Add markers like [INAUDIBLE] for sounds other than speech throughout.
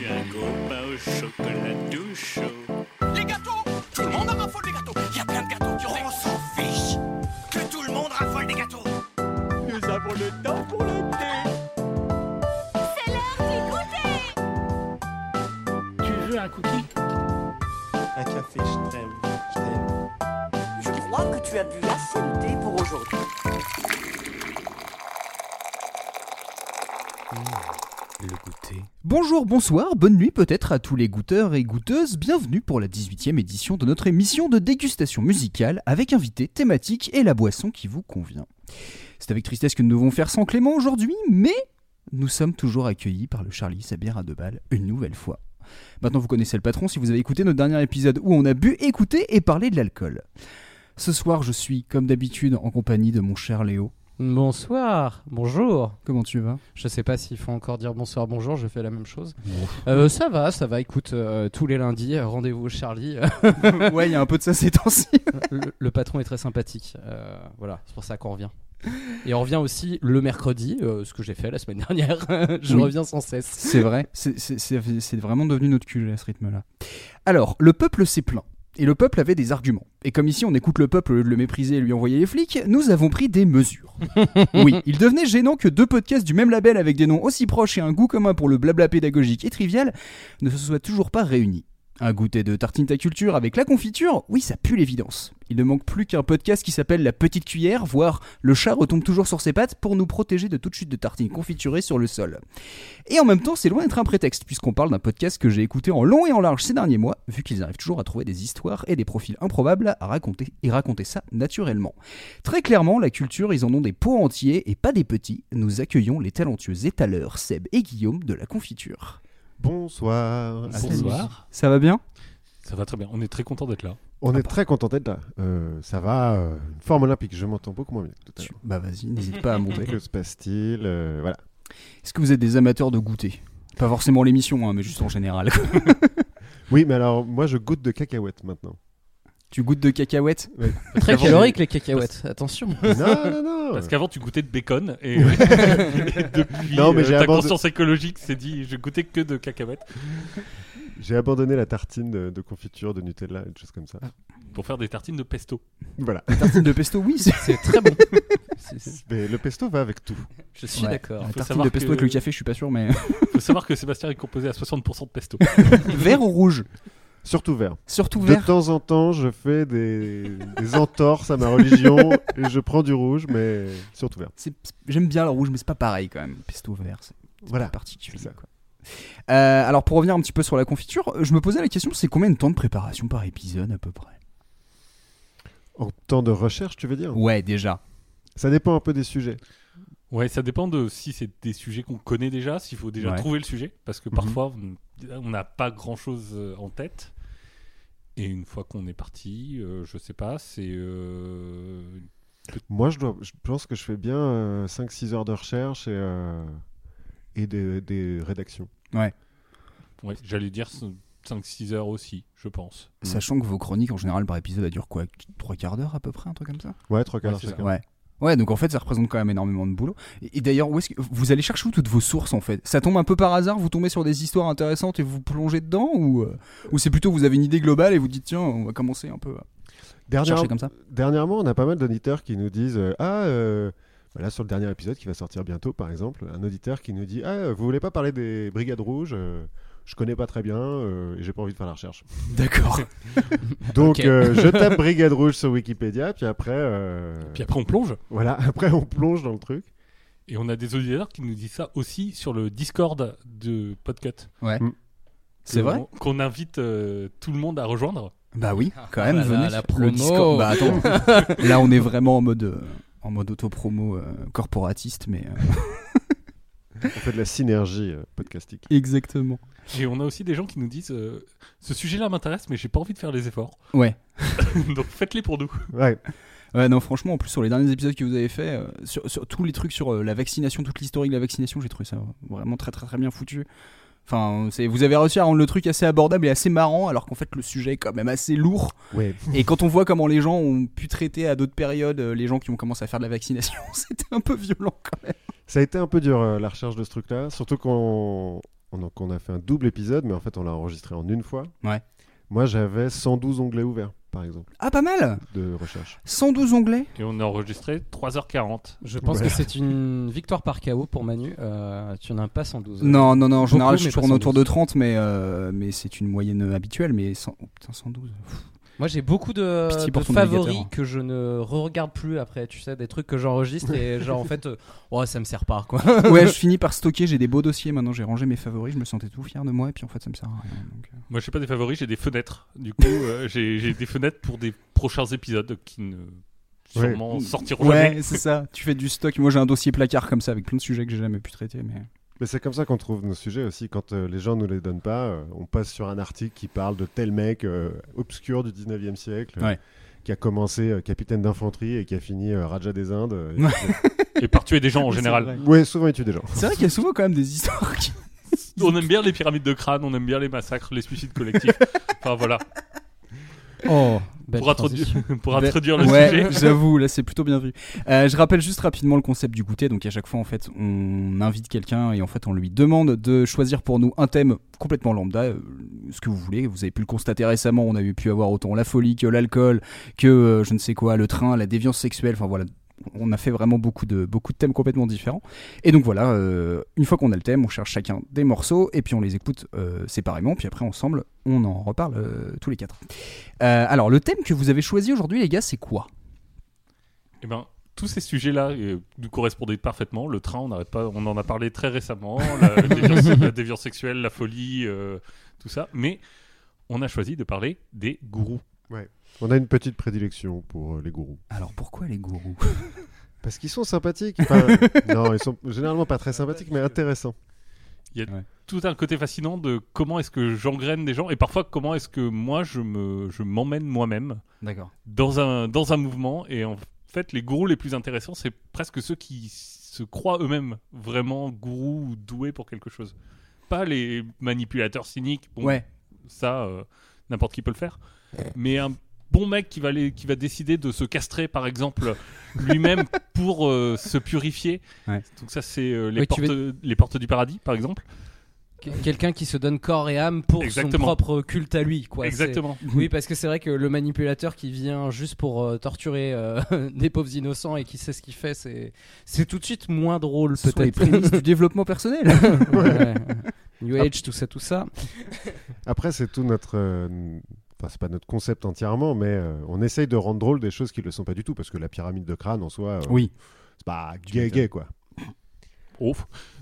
suis un copain au chocolat tout chaud. Bonjour, bonsoir, bonne nuit peut-être à tous les goûteurs et goûteuses. Bienvenue pour la 18e édition de notre émission de dégustation musicale avec invité thématique et la boisson qui vous convient. C'est avec tristesse que nous devons faire sans Clément aujourd'hui, mais nous sommes toujours accueillis par le Charlie Sabière à deux balles une nouvelle fois. Maintenant vous connaissez le patron si vous avez écouté notre dernier épisode où on a bu, écouté et parlé de l'alcool. Ce soir je suis comme d'habitude en compagnie de mon cher Léo. Bonsoir, bonjour. Comment tu vas? Je sais pas s'il faut encore dire bonsoir, bonjour, je fais la même chose. Euh, ça va, ça va, écoute, euh, tous les lundis, euh, rendez-vous au Charlie. [LAUGHS] Ouais, il y a un peu de ça ces temps-ci. le, le patron est très sympathique, voilà, c'est pour ça qu'on revient. Et on revient aussi le mercredi, ce que j'ai fait la semaine dernière, [LAUGHS] je Oui. reviens sans cesse. C'est vrai, c'est vraiment devenu notre cul à ce rythme-là. Alors, le peuple s'est plaint. Et le peuple avait des arguments. Et comme ici on écoute le peuple au lieu de le mépriser et lui envoyer les flics, nous avons pris des mesures. [LAUGHS] oui, il devenait gênant que deux podcasts du même label avec des noms aussi proches et un goût commun pour le blabla pédagogique et trivial ne se soient toujours pas réunis. Un goûter de tartine ta culture avec la confiture, oui, ça pue l'évidence. Il ne manque plus qu'un podcast qui s'appelle La Petite Cuillère, voire Le chat retombe toujours sur ses pattes pour nous protéger de toute chute de tartines confiturées sur le sol. Et en même temps, c'est loin d'être un prétexte, puisqu'on parle d'un podcast que j'ai écouté en long et en large ces derniers mois, vu qu'ils arrivent toujours à trouver des histoires et des profils improbables à raconter, et raconter ça naturellement. Très clairement, la culture, ils en ont des pots entiers et pas des petits. Nous accueillons les talentueux étaleurs Seb et Guillaume de la confiture. Bonsoir. Bonsoir. Ça va bien? Ça va très bien. On est très content d'être là. On est très content d'être là. Euh, ça va, euh, une forme olympique. Je m'entends beaucoup moins bien que tout à l'heure. Bah vas-y, n'hésite pas à [LAUGHS] monter. Que se passe-t-il? Euh, Voilà. Est-ce que vous êtes des amateurs de goûter? Pas forcément l'émission, hein, mais juste en général. [LAUGHS] Oui, mais alors, moi, je goûte de cacahuètes maintenant. Tu goûtes de cacahuètes Très calorique les cacahuètes, attention. non, non, non. [LAUGHS] Parce qu'avant, tu goûtais de bacon. Et, [LAUGHS] et depuis, Non, mais euh, ta conscience écologique s'est dit je goûtais que de cacahuètes J'ai abandonné la tartine de, de confiture, de Nutella, et des choses comme ça. pour faire des tartines de pesto. Voilà. Tartine de pesto, oui, c'est très bon. [LAUGHS] Mais le pesto va avec tout. Je suis Ouais. d'accord. La tartine de pesto que- avec le café, je suis pas sûr, mais faut savoir que Sébastien est composé à 60% de pesto. vert ou rouge? Surtout vert. Surtout De temps en temps, je fais des, des entorses à ma religion et je prends du rouge, mais surtout vert. J'aime bien le rouge, mais c'est pas pareil quand même. Pesto vert, c'est Voilà. particulier. ça. quoi. Euh, alors pour revenir un petit peu sur la confiture, je me posais la question, c'est combien de temps de préparation par épisode à peu près? En temps de recherche, tu veux dire? Ouais, déjà. Ça dépend un peu des sujets. Ouais, ça dépend de si c'est des sujets qu'on connaît déjà, s'il faut déjà Ouais. trouver le sujet, parce que Mhm. parfois on- on n'a pas grand chose en tête. Et une fois qu'on est parti, euh, je sais pas, c'est euh, Moi, je, dois, je pense que je fais bien 5-6 heures de recherche et, euh, et des, des rédactions. ouais, j'allais dire 5-6 heures aussi, je pense. Sachant que vos chroniques en général par épisode elles durent quoi? Trois quarts d'heure à peu près, un truc comme ça? Ouais, 3 quarts d'heure. Ouais. Ouais, donc en fait ça représente quand même énormément de boulot. Et, et d'ailleurs, où est-ce que vous allez chercher où toutes vos sources en fait? Ça tombe un peu par hasard, vous tombez sur des histoires intéressantes et vous plongez dedans ou, euh, ou c'est plutôt vous avez une idée globale et vous dites tiens, on va commencer un peu à Dernière- chercher comme ça? Dernièrement, on a pas mal d'auditeurs qui nous disent euh, Ah, euh, voilà, sur le dernier épisode qui va sortir bientôt, par exemple, un auditeur qui nous dit Ah, vous voulez pas parler des Brigades Rouges Euh, Je connais pas très bien euh, et j'ai pas envie de faire la recherche. [LAUGHS] D'accord. [LAUGHS] Donc, euh, je tape Brigade Rouge sur Wikipédia, puis après, euh, Puis après on plonge. voilà, [LAUGHS] après on plonge dans le truc. Et on a des auditeurs qui nous disent ça aussi sur le Discord de Podcut. Ouais. Mm. C'est vrai Qu'on- invite euh, tout le monde à rejoindre. Bah oui, quand Ah même, là là, venez. la le promo. Discord. Bah attends, là on est vraiment en mode, euh, en mode auto-promo euh, corporatiste, mais. euh, On fait de la synergie euh, podcastique. Exactement. Et on a aussi des gens qui nous disent euh, ce sujet-là m'intéresse, mais j'ai pas envie de faire les efforts. [LAUGHS] Ouais. [LAUGHS] Donc faites-les pour nous. Ouais, Ouais, non, franchement, en plus, sur les derniers épisodes que vous avez fait, euh, sur, sur tous les trucs sur euh, la vaccination, toute l'historique de la vaccination, j'ai trouvé ça vraiment très, très, très bien foutu. Enfin, c'est, vous avez réussi à rendre le truc assez abordable et assez marrant, alors qu'en fait, le sujet est quand même assez lourd. ouais. [LAUGHS] Et quand on voit comment les gens ont pu traiter à d'autres périodes euh, les gens qui ont commencé à faire de la vaccination, c'était un peu violent quand même. Ça a été un peu dur euh, la recherche de ce truc-là, surtout qu'on on, donc on a fait un double épisode, mais en fait, on l'a enregistré en une fois. Ouais. Moi, j'avais 112 onglets ouverts, par exemple, Ah, pas mal de recherche. 112 onglets Et on a enregistré 3h40. Je pense Ouais. que c'est une victoire par KO pour Manu. Euh, tu n'en as pas 112. Non, non, non, en général, Beaucoup, je tourne autour 112. de 30, mais, euh, mais c'est une moyenne habituelle. Mais 100 oh, putain, 112. Moi j'ai beaucoup de, favoris navigateur. que je ne re-regarde plus après, tu sais, des trucs que j'enregistre et genre en fait, euh, oh ça me sert pas quoi. [LAUGHS] ouais, je [LAUGHS] finis par stocker. J'ai des beaux dossiers maintenant. J'ai rangé mes favoris. Je me sentais tout fier de moi. Et puis en fait, ça me sert à rien. donc, euh. Moi, j'ai pas des favoris, j'ai des fenêtres. Du coup, euh, [LAUGHS] j'ai j'ai des fenêtres pour des prochains épisodes qui ne sûrement sortiront Ouais, jamais. c'est ça. Tu fais du stock. Moi, j'ai un dossier placard comme ça avec plein de sujets que j'ai jamais pu traiter. Mais Mais c'est comme ça qu'on trouve nos sujets aussi. Quand euh, les gens nous les donnent pas, euh, on passe sur un article qui parle de tel mec euh, obscur du 19e siècle, euh, Ouais. qui a commencé euh, capitaine d'infanterie et qui a fini euh, Raja des Indes. Ouais. Et par tuer des gens en général. Ouais, souvent il tue des gens. c'est vrai qu'il y a souvent quand même des histoires qui. On aime bien les pyramides de crâne, on aime bien les massacres, les suicides collectifs. enfin voilà, Oh, pour, introduire, transition. [LAUGHS] pour Ben, introduire le ouais, sujet. [LAUGHS] j'avoue, là c'est plutôt bien vu. Euh, je rappelle juste rapidement le concept du goûter. Donc à chaque fois, en fait, on invite quelqu'un et en fait, on lui demande de choisir pour nous un thème complètement lambda, euh, ce que vous voulez. Vous avez pu le constater récemment. On a eu pu avoir autant la folie que l'alcool, que euh, je ne sais quoi, le train, la déviance sexuelle. Enfin voilà. On a fait vraiment beaucoup de, beaucoup de thèmes complètement différents. Et donc voilà, euh, une fois qu'on a le thème, on cherche chacun des morceaux et puis on les écoute euh, séparément. Puis après, ensemble, on en reparle euh, tous les quatre. Euh, alors, le thème que vous avez choisi aujourd'hui, les gars, c'est quoi? Eh ben, tous ces sujets-là euh, nous correspondaient parfaitement. Le train, on n'arrête pas, on en a parlé très récemment. La [LAUGHS] déviance, la déviance sexuelle, la folie, euh, tout ça. Mais on a choisi de parler des gourous. On a une petite prédilection pour euh, les gourous. Alors, pourquoi les gourous? [LAUGHS] Parce qu'ils sont sympathiques. [LAUGHS] Enfin, non, ils sont généralement pas très sympathiques, mais intéressants. Tout un côté fascinant de comment est-ce que j'engraine des gens et parfois comment est-ce que moi je me je m'emmène moi-même D'accord. dans un dans un mouvement et en fait les gourous les plus intéressants c'est presque ceux qui se croient eux-mêmes vraiment gourous ou doués pour quelque chose. Pas les manipulateurs cyniques. Bon, Ouais. ça euh, n'importe qui peut le faire. Mais un bon mec qui va les, qui va décider de se castrer par exemple lui-même [LAUGHS] pour euh, se purifier. Ouais. Donc ça c'est euh, les Oui, portes les portes du paradis par exemple. Que- Quelqu'un qui se donne corps et âme pour Exactement. son propre culte à lui, quoi. Exactement. [LAUGHS] Oui, parce que c'est vrai que le manipulateur qui vient juste pour euh, torturer euh, [LAUGHS] des pauvres innocents et qui sait ce qu'il fait, c'est c'est tout de suite moins drôle, peut-être. du développement personnel. Ouais. New Age, tout ça, tout ça. Après, c'est tout notre. euh, Enfin, c'est pas notre concept entièrement, mais euh, on essaye de rendre drôle des choses qui le sont pas du tout, parce que la pyramide de crâne en soi, euh, Oui. c'est pas gay gay quoi. Oh,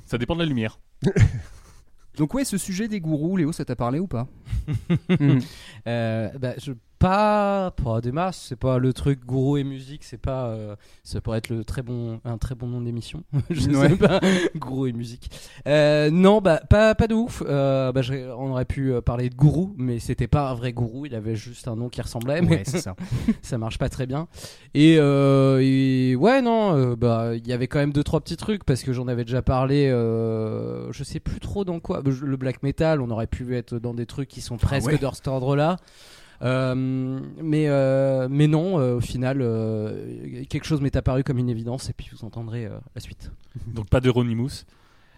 ça dépend de la lumière. [LAUGHS] Donc, ouais, ce sujet des gourous, Léo, ça t'a parlé ou pas? [LAUGHS] Hmm. Euh, bah, je pas pas des masses c'est pas le truc gourou et musique c'est pas euh, ça pourrait être le très bon un très bon nom d'émission. [LAUGHS] Je Ouais. sais pas. Gourou et musique. Euh, non bah pas pas de ouf. Euh, bah, on aurait pu euh, parler de gourou mais c'était pas un vrai gourou il avait juste un nom qui ressemblait mais Ouais, ça. [LAUGHS] ça marche pas très bien. Et, euh, et ouais non euh, bah il y avait quand même deux trois petits trucs parce que j'en avais déjà parlé euh, je sais plus trop dans quoi. Le black metal on aurait pu être dans des trucs qui sont presque ouais. de cet ordre là mais euh, mais non euh, au final euh, quelque chose m'est apparu comme une évidence et puis vous entendrez euh, la suite [LAUGHS] Donc pas d'Euronymous.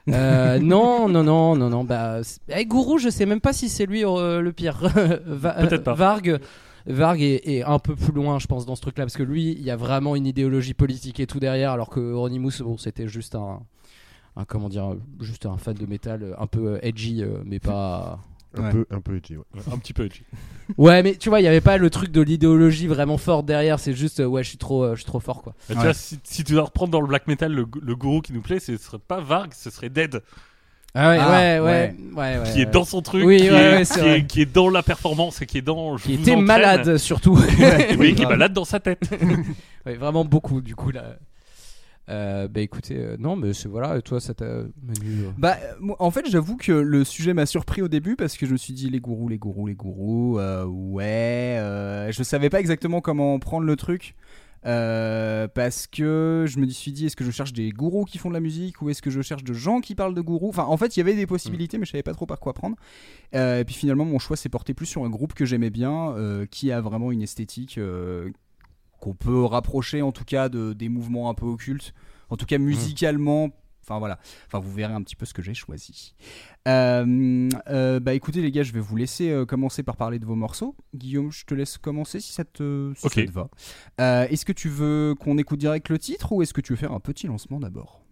euh, non, non, non, non, non. Bah, eh, Gourou, je sais même pas si c'est lui euh, le pire. [LAUGHS] Va- Peut-être pas. Varg, Varg est, est un peu plus loin, je pense, dans ce truc-là, parce que lui, il y a vraiment une idéologie politique et tout derrière, alors que Euronymous, bon, c'était juste un, un, comment dire, juste un fan de métal un peu euh, edgy, euh, mais pas. Un Ouais. peu un peu edgy. ouais. Un petit peu edgy. [LAUGHS] Ouais, mais tu vois, il y avait pas le truc de l'idéologie vraiment forte derrière. C'est juste, euh, ouais, je suis trop, euh, je suis trop fort, quoi. Bah, tu Ouais. vois, si, si tu dois reprendre dans le black metal le, le gourou qui nous plaît, ce serait pas Varg, ce serait Dead, Ah ouais, Ah, ouais, ouais, ouais. ouais, ouais, qui est dans son truc, Oui, qui, ouais, est, qui, est, qui est dans la performance et qui est dans. je Qui vous était entraîne. malade surtout. Oui, qui est [LAUGHS] malade dans sa tête. [LAUGHS] Ouais, vraiment beaucoup du coup là. Euh, bah écoutez, euh, non mais c'est voilà, toi ça t'a Manu euh, Bah, en fait, j'avoue que le sujet m'a surpris au début parce que je me suis dit les gourous, les gourous, les gourous. ouais, je savais pas exactement comment prendre le truc. euh, parce que je me suis dit est-ce que je cherche des gourous qui font de la musique ou est-ce que je cherche de gens qui parlent de gourous? Enfin en fait il y avait des possibilités mais je savais pas trop par quoi prendre Euh, et puis finalement mon choix s'est porté plus sur un groupe que j'aimais bien euh, qui a vraiment une esthétique qu'on peut rapprocher en tout cas de, des mouvements un peu occultes en tout cas musicalement Enfin voilà. Enfin vous verrez un petit peu ce que j'ai choisi. Euh, euh, bah écoutez les gars, je vais vous laisser euh, commencer par parler de vos morceaux. Guillaume, je te laisse commencer si ça te, si Ok. ça te va. Est-ce que tu veux qu'on écoute direct le titre ou est-ce que tu veux faire un petit lancement d'abord?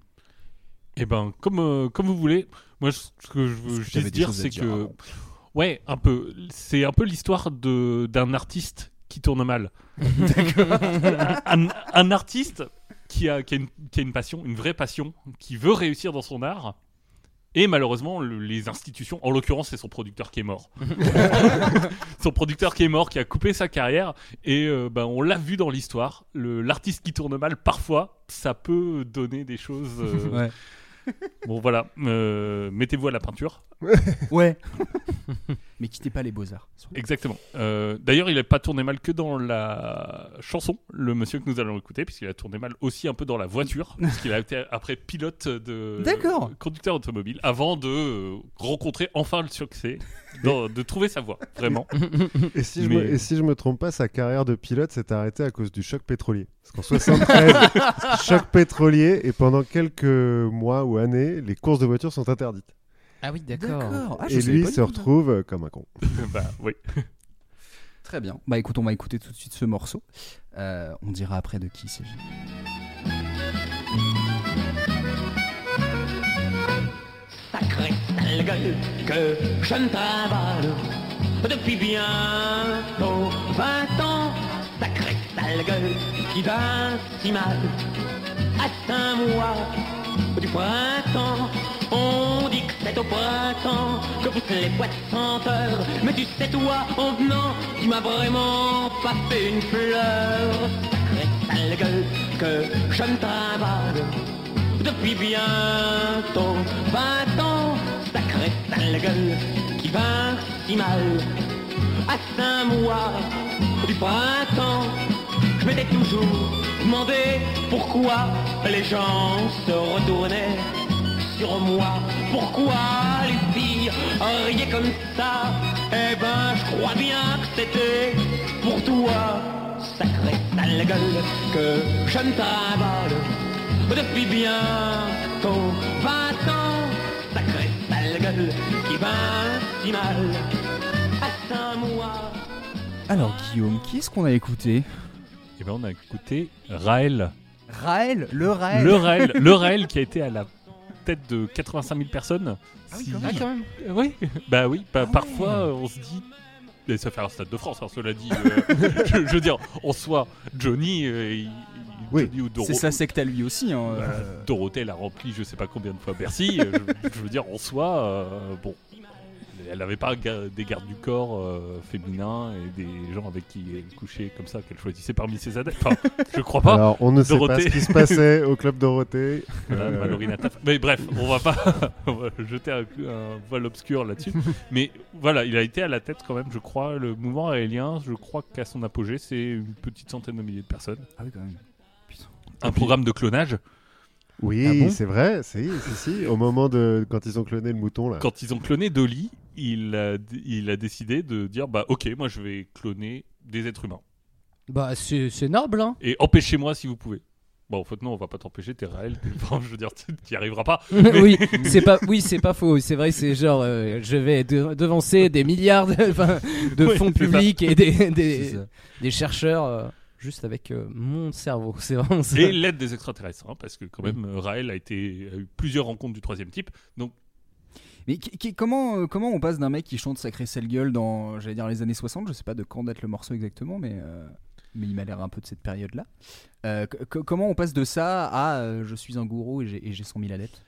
Eh ben, comme, comme vous voulez. Moi, ce que je veux juste dire, c'est que. Ouais, un peu. C'est un peu l'histoire de d'un artiste qui tourne mal. [LAUGHS] [LAUGHS] un, un artiste qui a, qui, a une, qui a une passion, une vraie passion, qui veut réussir dans son art. Et malheureusement, le- les institutions, en l'occurrence, c'est son producteur qui est mort. [LAUGHS] son producteur qui est mort, qui a coupé sa carrière. Et euh, ben, on l'a vu dans l'histoire. L'artiste qui tourne mal, parfois, ça peut donner des choses. euh, Ouais. [LAUGHS] Bon, voilà. Euh, Mettez-vous à la peinture. [LAUGHS] Ouais. [LAUGHS] Mais quittez pas les beaux-arts. Exactement. Euh, D'ailleurs, il n'a pas tourné mal que dans la chanson, le monsieur que nous allons écouter, puisqu'il a tourné mal aussi un peu dans la voiture, puisqu'il a été après pilote de D'accord. conducteur automobile, avant de euh, rencontrer enfin le succès, dans- de trouver sa voie, vraiment. Et si, je me, et si je me trompe pas, sa carrière de pilote s'est arrêtée à cause du choc pétrolier. Parce qu'en 73, choc pétrolier, et pendant quelques mois ou années, les courses de voitures sont interdites. Ah oui, d'accord. Ah, je et savais lui pas se retrouve comme un con. [LAUGHS] bah oui. [LAUGHS] Très bien. Bah écoute, on va écouter tout de suite ce morceau. Euh, on dira après de qui il s'agit. Sacré sale gueule que je ne travaille depuis bientôt 20 ans. Sacré sale gueule qui va si mal à cinq mois du printemps. On dit que c'est au printemps que poussent les boîtes senteurs. Mais tu sais toi, en venant, tu m'as vraiment pas fait une fleur. Sacré sale gueule que je ne travaille depuis bientôt 20 ans, sacré sale gueule qui va si mal. À cinq mois du printemps, je m'étais toujours demandé pourquoi les gens se retournaient sur moi. Pourquoi les filles riaient comme ça? Eh ben, je crois bien que c'était pour toi, sacré sale gueule, que je ne travaille depuis bientôt 20 ans, sacré sale gueule qui va si mal à cinq mois. Alors Guillaume, qui est-ce qu'on a écouté? Et ben on a écouté Raël. Raël, le Raël. Le Raël, le Raël qui a été à la tête de 85 000 personnes. Si- Ah, quand même. Euh, Oui, bah oui, bah, Ah parfois on se dit. Et ça fait un stade de France, hein, cela dit. euh, [LAUGHS] je, je veux dire, en soi, Johnny, euh, il- Oui, C'est sa secte à lui aussi. Hein, bah, euh. Dorothée l'a rempli je sais pas combien de fois Bercy. euh, je, je veux dire, en soi, euh, bon, elle n'avait pas des gardes du corps euh, féminins et des gens avec qui elle couchait comme ça qu'elle choisissait parmi ses adeptes. Enfin, [LAUGHS] je crois pas. Alors, on ne sait pas ce qui se passait [LAUGHS] au club Dorothée. Voilà, Euh, Nataf. Mais bref, on va pas [LAUGHS] on va jeter un, un voile obscur là-dessus. Mais voilà, il a été à la tête quand même, je crois. Le mouvement aérien, je crois qu'à son apogée, c'est une petite centaine de milliers de personnes. Ah oui quand même. Un programme de clonage. Oui, Ah bon c'est vrai. Si, si, si. Au moment de quand ils ont cloné le mouton là. Quand ils ont cloné Dolly, il a, il a décidé de dire bah ok, moi je vais cloner des êtres humains. Bah, c'est c'est noble, hein. Et empêchez-moi si vous pouvez. Bon, en fait, non, on va pas t'empêcher, t'es réel. t'es- [LAUGHS] enfin, je veux dire, tu n'y arriveras pas. [LAUGHS] oui, c'est pas, oui, c'est pas faux. C'est vrai, c'est genre, euh, je vais de- devancer des milliards de, [LAUGHS] fonds publics et des chercheurs euh, juste avec euh, mon cerveau. [LAUGHS] C'est vraiment ça. Et l'aide des extraterrestres, hein, parce que quand même, euh, Raël a, été, a eu plusieurs rencontres du troisième type. Donc, Mais qui- qui- comment, euh, comment on passe d'un mec qui chante Sacré Sale Gueule dans, j'allais dire, les années 60, je sais pas de quand date le morceau exactement, mais, euh, mais il m'a l'air un peu de cette période-là. Euh, comment on passe de ça à euh, je suis un gourou et j'ai et j'ai 100 000 adeptes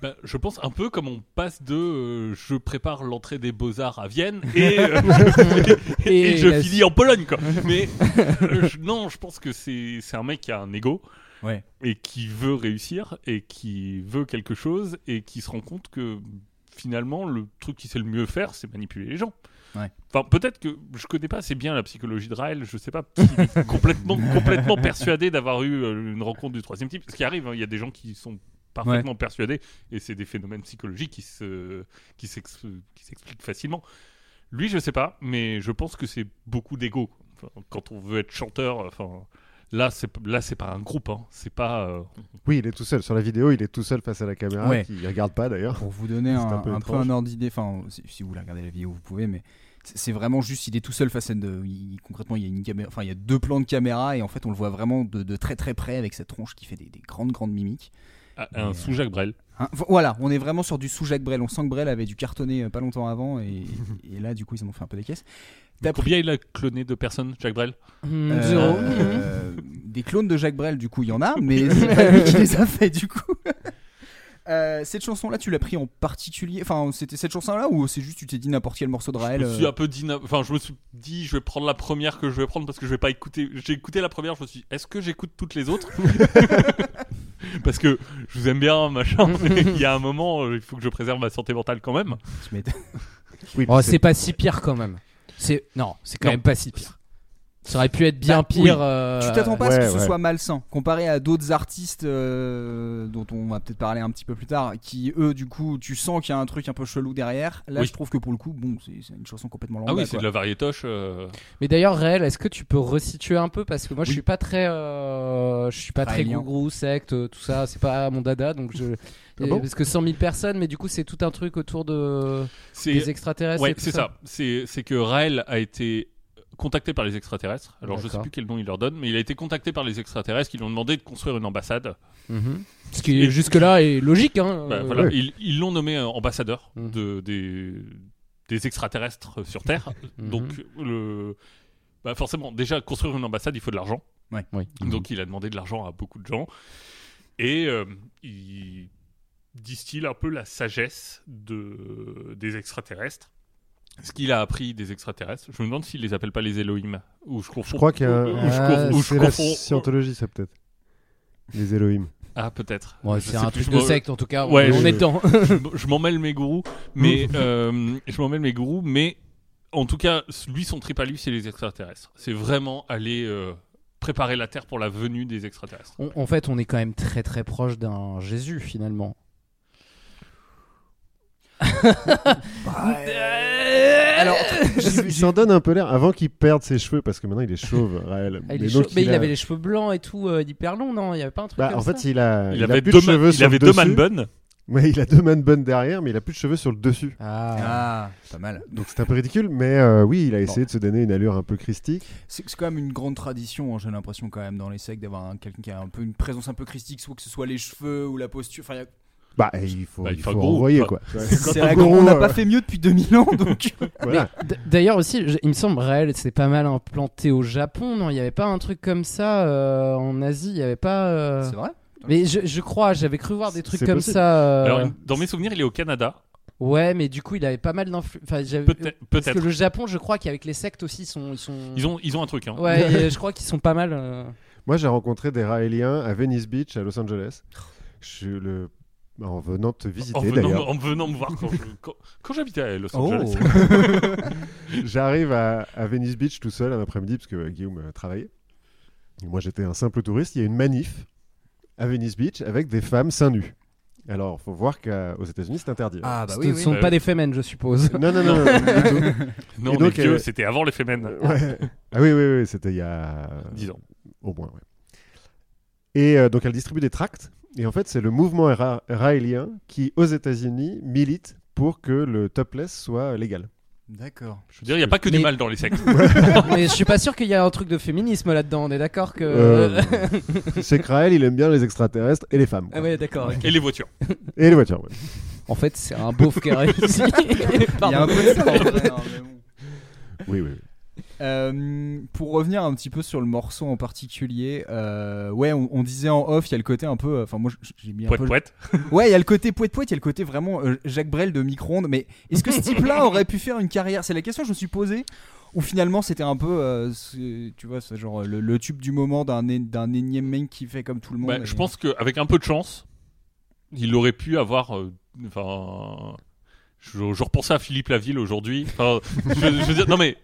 bah, je pense un peu comme on passe de euh, je prépare l'entrée des beaux-arts à Vienne et, euh, [LAUGHS] et, Et je la- finis en Pologne, quoi. [LAUGHS] Mais euh, je- non, je pense que c'est c'est un mec qui a un ego. Ouais. et qui veut réussir et qui veut quelque chose et qui se rend compte que finalement le truc qui sait le mieux faire c'est manipuler les gens. Ouais. Enfin peut-être que je connais pas assez bien la psychologie de Raël, je sais pas complètement [LAUGHS] complètement persuadé d'avoir eu euh, une rencontre du troisième type. Ce qui arrive, hein, il y a des gens qui sont parfaitement persuadés et c'est des phénomènes psychologiques qui se qui s'ex- qui s'expliquent facilement. Lui, je sais pas, mais je pense que c'est beaucoup d'ego. Enfin, quand on veut être chanteur, enfin, Là, c'est là, c'est pas un groupe. Hein. C'est pas. euh, Oui, il est tout seul. Sur la vidéo, il est tout seul face à la caméra. Ouais. Il regarde pas d'ailleurs. Pour vous donner un, un peu un peu étrange. un ordre d'idée, enfin, si, si vous voulez regarder la vidéo, vous pouvez, mais c'est vraiment juste, il est tout seul face à une. il- concrètement, il y a une caméra, enfin, il y a deux plans de caméra et en fait, on le voit vraiment de, de très très près avec cette tronche qui fait des, des grandes grandes mimiques. un Mais, euh, sous Jacques Brel. Hein, vo- voilà, on est vraiment sur du sous Jacques Brel. On sent que Brel avait dû cartonner euh, pas longtemps avant et, [LAUGHS] et là, du coup, ils en ont fait un peu des caisses. Combien il a cloné de personnes, Jacques Brel? Hmm, Euh, Zéro. euh, des clones de Jacques Brel, du coup, il y en a, [LAUGHS] mais c'est pas lui qui les a fait, du coup. Euh, cette chanson-là, tu l'as pris en particulier Enfin, c'était cette chanson-là ou c'est juste tu t'es dit n'importe quel morceau de Raël Je me suis euh, un peu dit, enfin, je me suis dit, je vais prendre la première que je vais prendre parce que je vais pas écouter. J'ai écouté la première, je me suis dit, est-ce que j'écoute toutes les autres? [LAUGHS] Parce que je vous aime bien, machin. [LAUGHS] mais Il y a un moment, euh, il faut que je préserve ma santé mentale quand même. tu m'étonnes. [LAUGHS] Oui, Oh, c'est- c'est pas si pire quand même. C'est non, c'est quand Non. même pas si pire. Ça aurait pu être bien Bah, pire. oui. euh, Tu t'attends pas à ce ouais, que ce soit malsain comparé à d'autres artistes euh, dont on va peut-être parler un petit peu plus tard, qui eux, du coup, tu sens qu'il y a un truc un peu chelou derrière. Là, Oui. je trouve que pour le coup, bon, c'est une chanson complètement lambda. Ah oui, c'est de la variétoche. euh, Mais d'ailleurs, réel, est-ce que tu peux resituer un peu? Parce que moi, je suis pas très, euh, je suis pas très Raélien. gougrou, secte, euh, tout ça. C'est pas mon dada, donc je. Ah bon? parce que 100 000 personnes, mais du coup, c'est tout un truc autour de des extraterrestres. Ouais, c'est ça. C'est c'est que Raël a été contacté par les extraterrestres. Alors je sais D'accord. plus quel nom il leur donne, mais il a été contacté par les extraterrestres qui lui ont demandé de construire une ambassade. Mhm. Ce qui jusque là est logique, hein. Bah, euh, voilà, ouais. ils l'ont nommé euh, ambassadeur Mhm. de, des, des extraterrestres sur Terre. Mhm. Donc le bah, forcément, déjà construire une ambassade, il faut de l'argent. Oui. Donc il a demandé de l'argent à beaucoup de gens et euh, il distille un peu la sagesse de, des extraterrestres. Ce qu'il a appris des extraterrestres, je me demande s'il les appelle pas les Elohim ou je confonds. Je crois qu'il y a un- ou je Ah, confonds- ou je C'est la scientologie, ça peut-être. Les Elohim. Ah peut-être. Ouais, c'est un truc de secte en tout cas. Ouais, on je- est dedans. [LAUGHS] je, je m'en mêle mes gourous, mais [LAUGHS] euh, je m'en mêle mes gourous, mais en tout cas, lui son trip à lui, c'est les extraterrestres. C'est vraiment aller euh, préparer la Terre pour la venue des extraterrestres. On- en fait, on est quand même très très proche d'un Jésus finalement. [LAUGHS] Alors, [LAUGHS] il s'en donne un peu l'air avant qu'il perde ses cheveux parce que maintenant il est chauve, Raël. Ah, il Mais est donc, chaud- mais il a- avait les cheveux blancs et tout, euh, hyper long, non? Il y avait pas un truc Bah, comme en fait, ça? il a, Il, avait plus deux, de cheveux il sur avait le deux dessus. man buns. Ouais, il a deux man buns derrière, mais il a plus de cheveux sur le dessus. Ah. ah, pas mal. Donc c'est un peu ridicule, mais euh, oui, il a essayé de se donner une allure un peu christique. C'est c'est quand même une grande tradition, hein, j'ai l'impression quand même dans les sectes d'avoir un- quelqu'un qui a un peu une présence un peu christique, soit que ce soit les cheveux ou la posture. Enfin, y a- Bah, il faut, Bah, il faut faut un gros, envoyer quoi. c'est un la gros, grande- on n'a euh, pas fait mieux depuis 2000 ans, donc. [LAUGHS] Voilà. D- D'ailleurs aussi, je- il me semble, réel, c'est pas mal implanté au Japon, non? Il y avait pas un truc comme ça euh, en Asie, il y avait pas. euh, C'est vrai? Mais je, je crois, j'avais cru voir des trucs comme possible. ça. euh, Alors, dans mes souvenirs, il est au Canada. Ouais, mais du coup, il avait pas mal d'influence. Enfin, Peut-être. Parce peut-être. que le Japon, je crois qu'avec les sectes aussi, ils sont. Ils, sont... Ils ont, ils ont un truc. Hein. Ouais, et [LAUGHS] je crois qu'ils sont pas mal. euh, Moi, j'ai rencontré des Raéliens à Venice Beach, à Los Angeles. Je suis le... en venant te visiter En venant, d'ailleurs. en venant me voir quand, je- quand, quand j'habitais à Los Oh. Angeles. [LAUGHS] J'arrive à, à Venice Beach tout seul un après-midi parce que euh, Guillaume euh, travaillait. Et moi, j'étais un simple touriste. Il y a une manif à Venice Beach avec des femmes seins nus. Alors, faut voir qu'aux États-Unis, c'est interdit. hein. Ah, bah ce oui, ne oui. sont Bah pas oui. des femmes, je suppose. Non, non, non, [LAUGHS] non, non, Et donc, euh, c'était avant les Femen. [LAUGHS] Ouais. Ah oui, oui, oui, c'était il y a 10 ans. au moins. ouais. Et euh, donc, elle distribue des tracts. Et en fait, c'est le mouvement ra- raélien qui, aux États-Unis, milite pour que le topless soit légal. D'accord. Je veux dire, il n'y a pas que Mais- du mal dans les sectes. [LAUGHS] [LAUGHS] mais je suis pas sûr qu'il y a un truc de féminisme là-dedans, on est d'accord que. Euh, c'est que Raël, il aime bien les extraterrestres et les femmes. quoi. Ah ouais, d'accord. Et les voitures. Et les voitures, ouais. [LAUGHS] En fait, c'est un beauf qui a réussi. Il y a un peu de ça, en vrai, hein, mais bon. Oui, oui, oui. Euh, pour revenir un petit peu sur le morceau en particulier, euh, ouais, on, on disait en off, il y a le côté un peu. Enfin, moi, j'ai mis un Poète, peu. poète. [LAUGHS] Ouais, il y a le côté poète poète, il y a le côté vraiment euh, Jacques Brel de micro-ondes. Mais est-ce que ce type-là [LAUGHS] aurait pu faire une carrière? C'est la question que je me suis posée. Ou finalement, c'était un peu, euh, tu vois, c'est genre le, le tube du moment d'un énième mec qui fait comme tout le monde. Bah, et- je pense qu'avec un peu de chance, il aurait pu avoir. euh, Enfin. je, je repensais à Philippe Laville aujourd'hui. Enfin, je, je veux dire, non mais.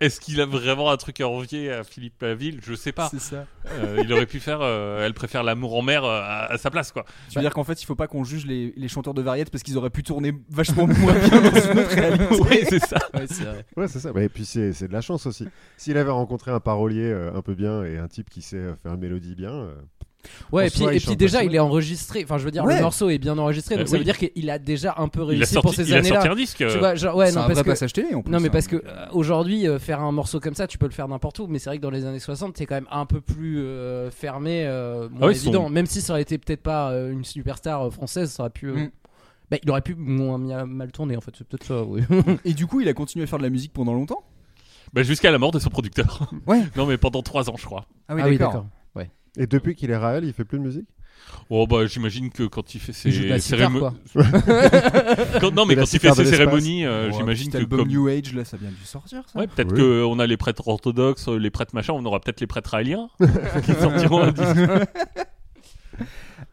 Est-ce qu'il a vraiment un truc à envier à Philippe Laville? Je sais pas. C'est ça. Euh, il aurait pu faire euh, Elle préfère l'amour en mer euh, à, à sa place, quoi. Tu veux dire qu'en fait, il faut pas qu'on juge les, les chanteurs de variété parce qu'ils auraient pu tourner vachement moins bien dans une autre [LAUGHS] réalité. Oui, c'est ça. Ouais, c'est vrai. Ouais, c'est ça. Bah, et puis c'est c'est de la chance aussi. S'il avait rencontré un parolier euh, un peu bien et un type qui sait faire une mélodie bien, euh, Ouais, et puis, et déjà, il est enregistré. Enfin, je veux dire, Ouais. le morceau est bien enregistré, donc Euh, ça oui. veut dire qu'il a déjà un peu a, réussi sorti, pour ces il a années-là. sorti un disque. euh, Tu vois, genre, ouais, c'est non, un parce vrai que. passage télé en plus. Non, mais hein, parce que euh, euh, aujourd'hui, euh, faire un morceau comme ça, tu peux le faire n'importe où. Mais c'est vrai que dans les années 60, c'est quand même un peu plus euh, fermé, euh, moins Ah ouais, évident. Même si ça aurait été peut-être pas euh, une superstar euh, française, ça aurait pu. euh, Mm. bah, il aurait pu moins mal tourner en fait, c'est peut-être ça, oui. [LAUGHS] Et du coup, il a continué à faire de la musique pendant longtemps? Bah, Jusqu'à la mort de son producteur. Ouais. [LAUGHS] non, mais pendant trois ans, je crois. Ah ah oui, d'accord. Et depuis qu'il est Raël, il fait plus de musique? Oh, bah, j'imagine que quand il fait ses cérémonies. [LAUGHS] non, mais quand il fait ses cérémonies, euh, j'imagine que album comme. New Age, là, ça vient dû sortir, ça. Ouais, peut-être Oui. qu'on a les prêtres orthodoxes, euh, les prêtres machin, on aura peut-être les prêtres raéliens [LAUGHS] qui sortiront un disque. [LAUGHS]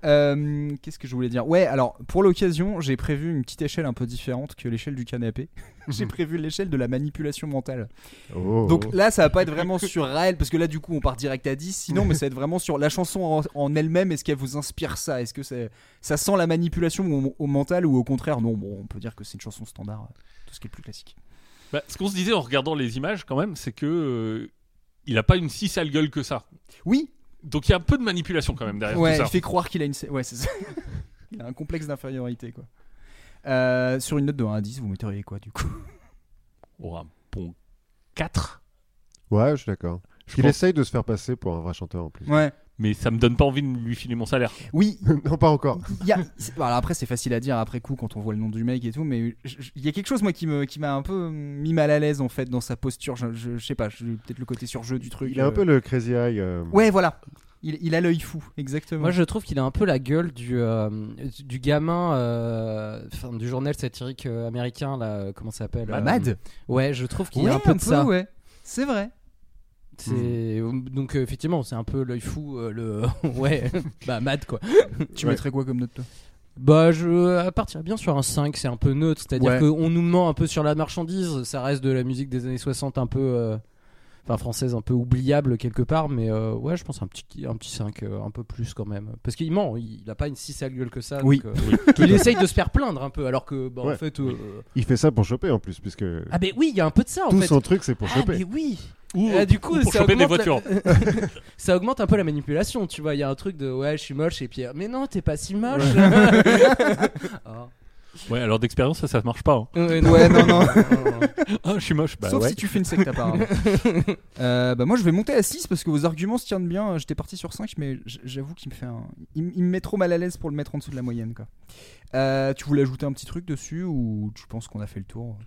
Euh, Qu'est-ce que je voulais dire? Ouais, alors pour l'occasion, j'ai prévu une petite échelle un peu différente que l'échelle du canapé. [LAUGHS] j'ai prévu l'échelle de la manipulation mentale. Oh. Donc là, ça va pas être vraiment sur Raël, parce que là, du coup, on part direct à 10. Sinon, mais ça va être vraiment sur la chanson en, en elle-même. Est-ce qu'elle vous inspire ça? Est-ce que ça sent la manipulation au, au mental ou au contraire? Non, bon, on peut dire que c'est une chanson standard, tout ce qui est plus classique. Bah, ce qu'on se disait en regardant les images, quand même, c'est que. euh, il a pas une si sale gueule que ça. Oui, Donc il y a un peu de manipulation quand même derrière ouais, tout il ça. fait croire qu'il a une. Ouais, c'est ça. [LAUGHS] il a un complexe d'infériorité, quoi. Euh, sur une note de 1 à 10, vous metteriez quoi, du coup? Oh, un bon 4. Ouais, je suis d'accord. Il pense- essaye de se faire passer pour un vrai chanteur en plus. Ouais. Mais ça me donne pas envie de lui filer mon salaire. Oui, [LAUGHS] non, pas encore. Il y a, alors après, c'est facile à dire après coup quand on voit le nom du mec et tout, mais il y a quelque chose moi qui me qui m'a un peu mis mal à l'aise en fait dans sa posture. Je, je, je sais pas, peut-être le côté surjeu du truc. Il a un euh. peu le crazy eye. euh, Ouais, voilà. Il, il a l'œil fou, exactement. Moi, je trouve qu'il a un peu la gueule du, euh, du gamin euh, du journal satirique américain, là, comment ça s'appelle euh, Mad. Ouais, je trouve qu'il Ouais, a un peu de ça. ouais. C'est vrai. C'est donc euh, effectivement, c'est un peu l'œil fou, euh, le [LAUGHS] ouais, [LAUGHS] bah Mad quoi. Tu Ouais. mettrais quoi comme note toi? Bah je à partir bien sur un 5, c'est un peu neutre, c'est-à-dire Ouais. qu'on nous ment un peu sur la marchandise, ça reste de la musique des années 60 un peu euh, enfin française un peu oubliable quelque part mais euh, ouais, je pense un petit un petit 5 euh, un peu plus quand même parce qu'il ment, il, il a pas une si sale gueule que ça Oui. donc, euh, [LAUGHS] il essaye de se faire plaindre un peu alors que bah, en fait euh, Il fait ça pour choper en plus, puisque Ah ben oui, il y a un peu de ça en tout fait. son truc c'est pour Ah choper. mais oui. Ou, Ah, du coup, ou pour ça choper des la- voitures. [LAUGHS] ça augmente un peu la manipulation, tu vois. Il y a un truc de ouais, je suis moche et puis mais non, t'es pas si moche. [LAUGHS] Ah. Ouais, alors d'expérience, ça, ça marche pas. hein. Ouais, non. Ouais, non, non. [LAUGHS] Ah, je suis moche. Bah Sauf ouais. si tu fais une secte apparemment. [LAUGHS] Euh, bah moi je vais monter à 6 parce que vos arguments se tiennent bien. J'étais parti sur 5 mais j- j'avoue qu'il me fait un... Il, m- il me met trop mal à l'aise pour le mettre en dessous de la moyenne quoi. Euh, tu voulais ajouter un petit truc dessus ou tu penses qu'on a fait le tour?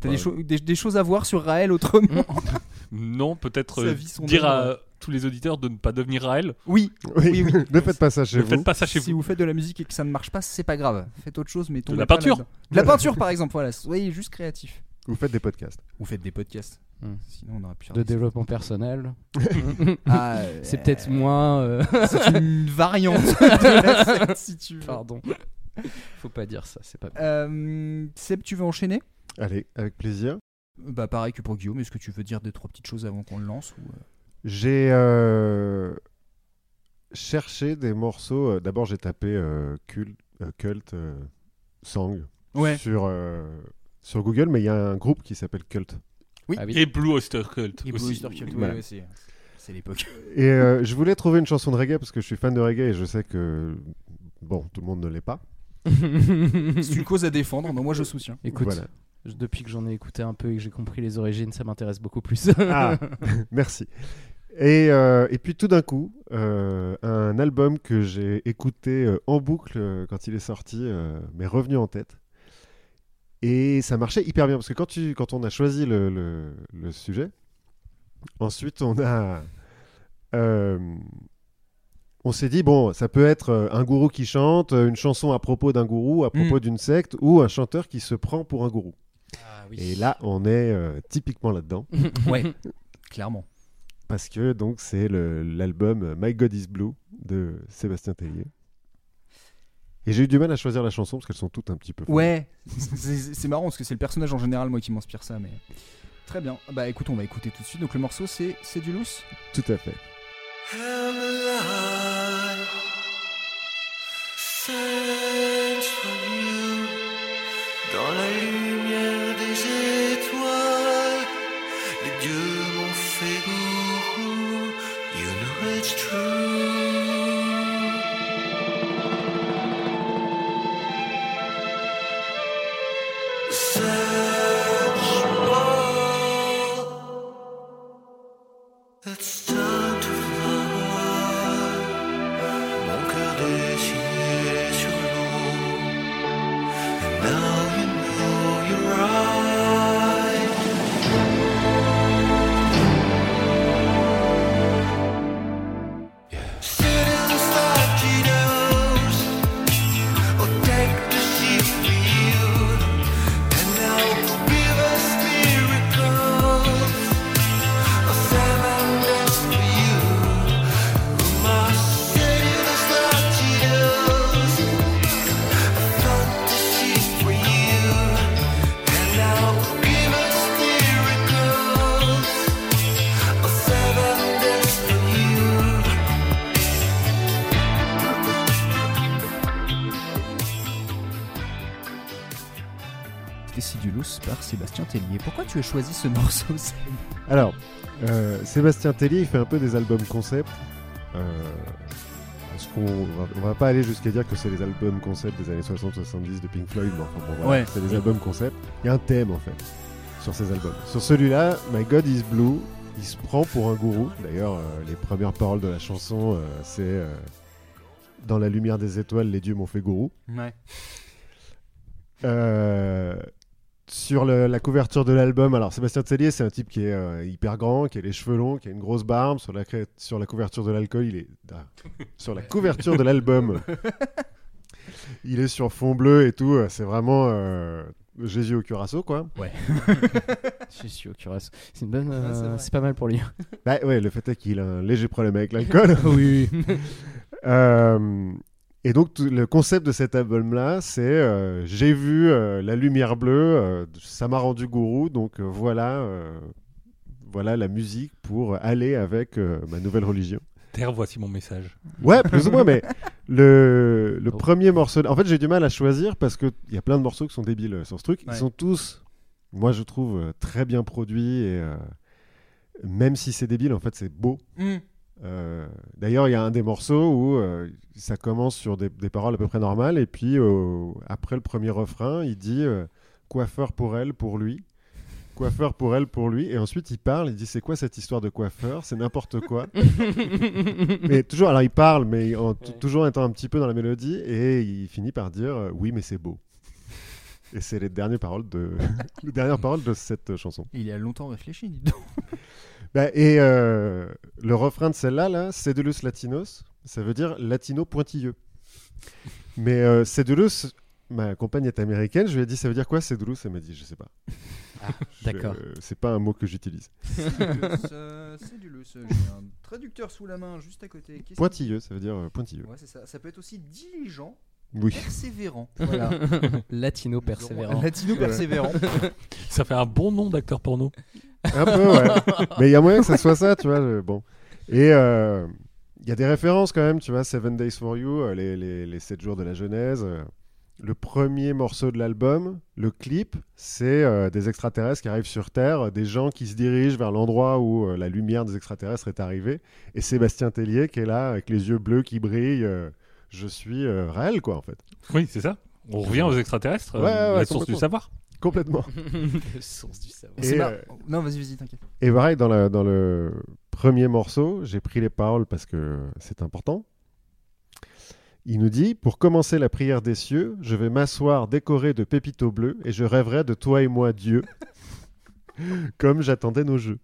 T'as des, Bah, cho- des, des choses à voir sur Raël autrement? [LAUGHS] Non, peut-être Sa euh, vie, son dire œuvre. à tous les auditeurs de ne pas devenir Raël. Oui, Oui, oui, oui. ne faites pas ça chez Ne vous. faites pas ça chez si vous. vous faites de la musique et que ça ne marche pas, c'est pas grave. Faites autre chose mais tombez la pas peinture. De la peinture par exemple, voilà. Soyez juste créatif. Vous faites des podcasts. Ou faites des podcasts. Hmm. Sinon on aurait pu faire De développement personnel. [LAUGHS] Ah, [LAUGHS] C'est euh, peut-être moins. euh, C'est une [LAUGHS] variante de la secte, si tu veux. Pardon. Faut pas dire ça, c'est pas. bien. Euh, Seb, tu veux enchaîner? Allez, avec plaisir. Bah pareil que pour Guillaume, est-ce que tu veux dire deux trois petites choses avant qu'on le lance ou, euh, J'ai euh, cherché des morceaux. euh, D'abord, j'ai tapé euh, cult, euh, cult euh, song Ouais. sur, euh, sur Google, mais il y a un groupe qui s'appelle Cult. Oui. Ah oui. Et Blue Oyster Cult Et Blue aussi. Oyster Cult, Voilà. ouais, c'est c'est l'époque. Et euh, je voulais trouver une chanson de reggae parce que je suis fan de reggae et je sais que bon, tout le monde ne l'est pas. [LAUGHS] C'est une cause à défendre, mais moi je soutiens. Écoute, Voilà. depuis que j'en ai écouté un peu et que j'ai compris les origines, ça m'intéresse beaucoup plus. Ah, [LAUGHS] merci. Et, euh, et puis tout d'un coup, euh, un album que j'ai écouté euh, en boucle quand il est sorti euh, m'est revenu en tête. Et ça marchait hyper bien parce que quand, tu, quand on a choisi le, le- le sujet, ensuite on a. euh, on s'est dit, bon, ça peut être un gourou qui chante, une chanson à propos d'un gourou, à propos d'une secte, ou un chanteur qui se prend pour un gourou. Ah Et là, on est euh, typiquement là-dedans. [LAUGHS] Ouais, [LAUGHS] clairement. Parce que donc c'est l'album My God is Blue de Sébastien Tellier. Et j'ai eu du mal à choisir la chanson parce qu'elles sont toutes un petit peu. folles. Ouais, c'est- c'est c'est marrant parce que c'est le personnage en général moi qui m'inspire ça, mais Très bien. Bah écoute, on va écouter tout de suite. Donc le morceau c'est Cédulus. Tout à fait. Dans la it's true. Choisi ce [LAUGHS] morceau Alors, euh, Sébastien Tellier, il fait un peu des albums concept. Euh, parce qu'on va, on va pas aller jusqu'à dire que c'est les albums concept des années 60-70 de Pink Floyd, mais enfin bon, voilà, Ouais. c'est des albums concept. Il y a un thème en fait sur ces albums. Sur celui-là, My God is Blue, il se prend pour un gourou. D'ailleurs, euh, les premières paroles de la chanson, euh, c'est Dans la lumière des étoiles, les dieux m'ont fait gourou. Ouais. Euh, sur le- la couverture de l'album, alors Sébastien Tellier, c'est un type qui est euh, hyper grand, qui a les cheveux longs, qui a une grosse barbe. Sur la, sur la couverture de l'alcool, il est ah. sur la couverture de l'album. [LAUGHS] il est sur fond bleu et tout. euh, C'est vraiment euh, Jésus au curaçao, quoi. Je suis [LAUGHS] au cuirasse. C'est une bonne. C'est euh, vrai. c'est pas mal pour lui. Bah ouais, le fait est qu'il a un léger problème avec l'alcool. [LAUGHS] oui. Euh, et donc le concept de cet album-là, c'est euh, j'ai vu euh, la lumière bleue, euh, ça m'a rendu gourou, donc euh, voilà, euh, voilà la musique pour aller avec euh, ma nouvelle religion. Terre, voici mon message. Ouais, plus ou moins, mais [LAUGHS] le, le Oh. premier morceau, en fait j'ai du mal à choisir parce qu'il y a plein de morceaux qui sont débiles sur ce truc. Ouais. Ils sont tous, moi je trouve, très bien produits et euh, même si c'est débile, en fait c'est beau. Euh, D'ailleurs, il y a un des morceaux où euh, ça commence sur des, des paroles à peu près normales, et puis euh, après le premier refrain, il dit coiffeur pour elle, pour lui. Coiffeur pour elle, pour lui. Et ensuite, il parle, il dit c'est quoi cette histoire de coiffeur? C'est n'importe quoi. [LAUGHS] mais toujours, alors il parle, mais en toujours étant un petit peu dans la mélodie, et il finit par dire oui, mais c'est beau. Et c'est les dernières paroles de [LAUGHS] les dernières paroles de cette euh, chanson. Il a longtemps réfléchi, dis donc. [LAUGHS] Bah, et euh, le refrain de celle-là, là, Cedulus Latinos, ça veut dire latino pointilleux. Mais euh, Cedulus, ma compagne est américaine, je lui ai dit ça veut dire quoi Cedulus Elle m'a dit je sais pas. Ah, d'accord. euh, c'est pas un mot que j'utilise. Cédulus, j'ai un traducteur sous la main juste à côté. Pointilleux, ça veut dire euh, pointilleux. que- Ouais, c'est ça. Ça peut être aussi diligent, Oui. persévérant. [LAUGHS] Voilà. Latino persévérant. Latino persévérant. [LAUGHS] Ça fait un bon nom d'acteur porno. Un peu, ouais. Mais il y a moyen que ça soit ça, tu vois. je- Bon. Et euh, il y a des références quand même, tu vois. Seven Days for You, euh, les, les, les 7 jours de la Genèse. euh, le premier morceau de l'album, le clip, c'est euh, des extraterrestres qui arrivent sur Terre, des gens qui se dirigent vers l'endroit où euh, la lumière des extraterrestres est arrivée. Et Sébastien Tellier qui est là avec les yeux bleus qui brillent. euh, je suis euh, réel, quoi, en fait. Oui, c'est ça. On revient aux extraterrestres, euh, Ouais, ouais, la source du complètement. savoir. Complètement. [LAUGHS] Le source du savoir. Et c'est euh, Non, vas-y, vas-y, t'inquiète. Et pareil, dans, la- dans le premier morceau, j'ai pris les paroles parce que c'est important. Il nous dit Pour commencer la prière des cieux, je vais m'asseoir décoré de pépitos bleus et je rêverai de toi et moi, Dieu, [LAUGHS] comme j'attendais nos jeux.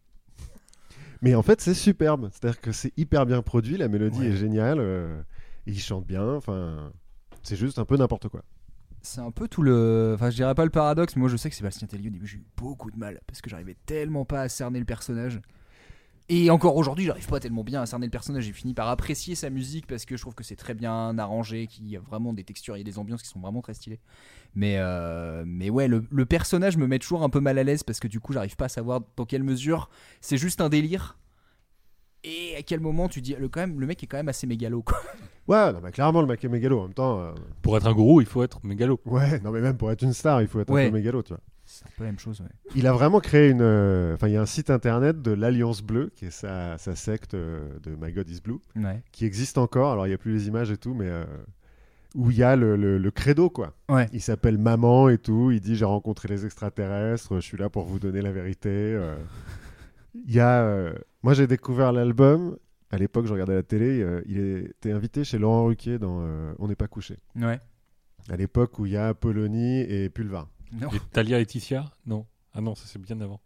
Mais en fait, c'est superbe. C'est-à-dire que c'est hyper bien produit, la mélodie Ouais. est géniale, euh, il chante bien, enfin, c'est juste un peu n'importe quoi. C'est un peu tout le. Enfin, je dirais pas le paradoxe, mais moi je sais que Sébastien Tellier, au début, j'ai eu beaucoup de mal parce que j'arrivais tellement pas à cerner le personnage. Et encore aujourd'hui, j'arrive pas tellement bien à cerner le personnage. J'ai fini par apprécier sa musique parce que je trouve que c'est très bien arrangé, qu'il y a vraiment des textures, a des ambiances qui sont vraiment très stylées. Mais, euh, mais ouais, le, le personnage me met toujours un peu mal à l'aise parce que du coup, j'arrive pas à savoir dans quelle mesure c'est juste un délire. Et à quel moment tu dis le, quand même, le mec est quand même assez mégalo quoi. Ouais, non, mais clairement, le mec est mégalo. En même temps, euh, Pour être un gourou, il faut être mégalo. ouais, non, mais même pour être une star, il faut être Ouais. un peu mégalo, tu vois. C'est un peu la même chose, ouais. Il a vraiment créé une. euh, Enfin, il y a un site internet de l'Alliance Bleue, qui est sa, sa secte euh, de My God is Blue, Ouais. qui existe encore. Alors, il n'y a plus les images et tout, mais euh, où il y a le, le- le credo, quoi. Ouais. Il s'appelle Maman et tout. Il dit J'ai rencontré les extraterrestres, je suis là pour vous donner la vérité. euh. Il y a. euh, Moi, j'ai découvert l'album. À l'époque, je regardais la télé. euh, il était invité chez Laurent Ruquier dans euh, On n'est pas couché. Ouais. À l'époque où il y a Apollonie et Pulvar. Non. Et Talia et Ticia Non. Ah non, ça c'est bien avant.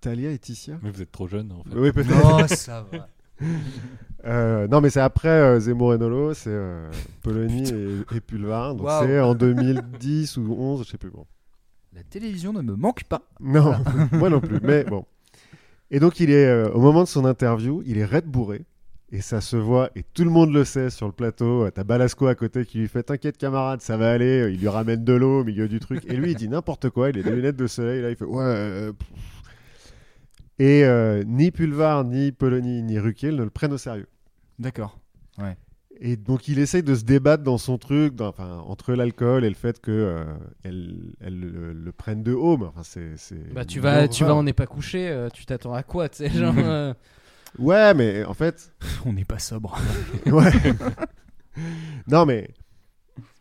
Talia et Ticia Mais vous êtes trop jeune en fait. Oui, peut-être. Non, ça va. [LAUGHS] Euh, non, mais c'est après euh, Zemmour et Nolo, c'est euh, Polony et, et Pulvar. Donc c'est en 2010 ou 11, je sais plus. Bon. La télévision ne me manque pas. Non, [LAUGHS] moi non plus. Mais bon. Et donc il est euh, au moment de son interview, il est raide bourré. Et ça se voit, et tout le monde le sait sur le plateau. Euh, T'as Balasco à côté qui lui fait T'inquiète, camarade, ça va aller. Euh, Il lui ramène de l'eau au milieu du truc. Et lui, il dit n'importe quoi. Il a des lunettes de soleil. Là, il fait Ouais. Et ni Pulvar, ni Polony, ni Ruquier ne le prennent au sérieux. D'accord. Et donc il essaye de se débattre dans son truc, dans- enfin, entre l'alcool et le fait que euh, elle, elle le, le prenne de haut. Mais enfin, c'est, c'est Bah, tu vas, tu vas, on n'est pas couché, euh, tu t'attends à quoi, tu sais, genre. [LAUGHS] euh, Ouais, mais en fait, [LAUGHS] On n'est pas sobre. [LAUGHS] ouais. non, mais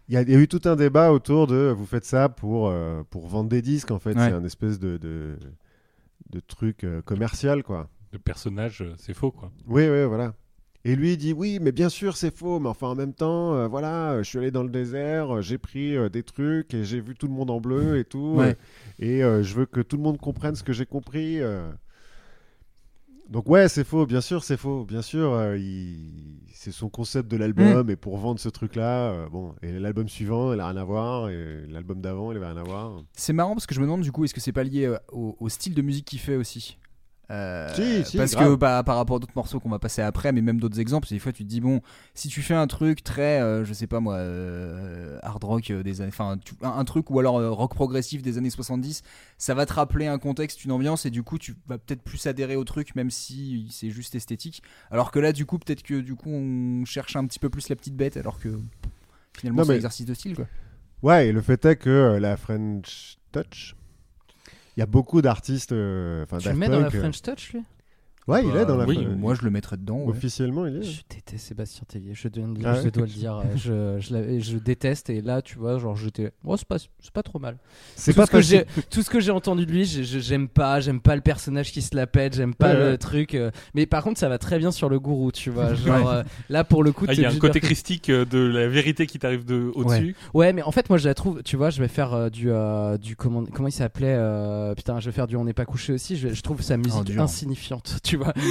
il y, a il y a eu tout un débat autour de vous faites ça pour pour, pour vendre des disques. En fait, Ouais. c'est un espèce de de, de truc euh, commercial, quoi. Le personnage, euh, c'est faux quoi. Oui, oui, voilà. Et lui il dit oui, mais bien sûr c'est faux, mais enfin en même temps, euh, voilà, euh, je suis allé dans le désert, euh, j'ai pris euh, des trucs et j'ai vu tout le monde en bleu et tout, Ouais. et euh, je veux que tout le monde comprenne ce que j'ai compris. Donc ouais, c'est faux, bien sûr c'est faux, bien sûr, il- c'est son concept de l'album et pour vendre ce truc-là, bon, et l'album suivant, il a rien à voir, et l'album d'avant, il avait rien à voir. C'est marrant parce que je me demande du coup, est-ce que c'est pas lié au, au style de musique qu'il fait aussi? Euh, Si, si, parce grave. que bah, par rapport à d'autres morceaux qu'on va passer après, mais même d'autres exemples, des fois tu te dis bon, si tu fais un truc très, euh, je sais pas moi, euh, hard rock des années, enfin un, un truc ou alors rock progressif des années 70, ça va te rappeler un contexte, une ambiance et du coup tu vas peut-être plus adhérer au truc même si c'est juste esthétique. Alors que là du coup peut-être que du coup on cherche un petit peu plus la petite bête alors que finalement c'est un mais- exercice de style quoi. Ouais, et le fait est que la French Touch, il y a beaucoup d'artistes, euh, Tu le mets dans la euh, French Touch, lui? Ouais, il est dans la oui, French- Moi je le mettrais dedans. ouais. Officiellement, il est. Je déteste Sébastien Tellier, je, dois, le dire, Ah je ouais dois le dire. euh, je, je, déteste et là, tu vois, genre j'étais. Oh, c'est pas, c'est pas trop mal. C'est tout, pas ce que j'ai, tout ce que j'ai entendu de lui, j'aime pas. J'aime pas le personnage qui se la pète, j'aime pas Ouais, le ouais. truc. euh, mais par contre, ça va très bien sur le gourou, tu vois. Genre euh, là, pour le coup, Ah, Il t'es y a un côté christique euh, de la vérité qui t'arrive de au-dessus. Ouais, mais en fait, moi, je la trouve. Tu vois, je vais faire euh, du, euh, du comment, comment il s'appelait euh, Putain, je vais faire du On n'est pas couché aussi. Je, je trouve sa musique dur. insignifiante. Tu vois. [LAUGHS]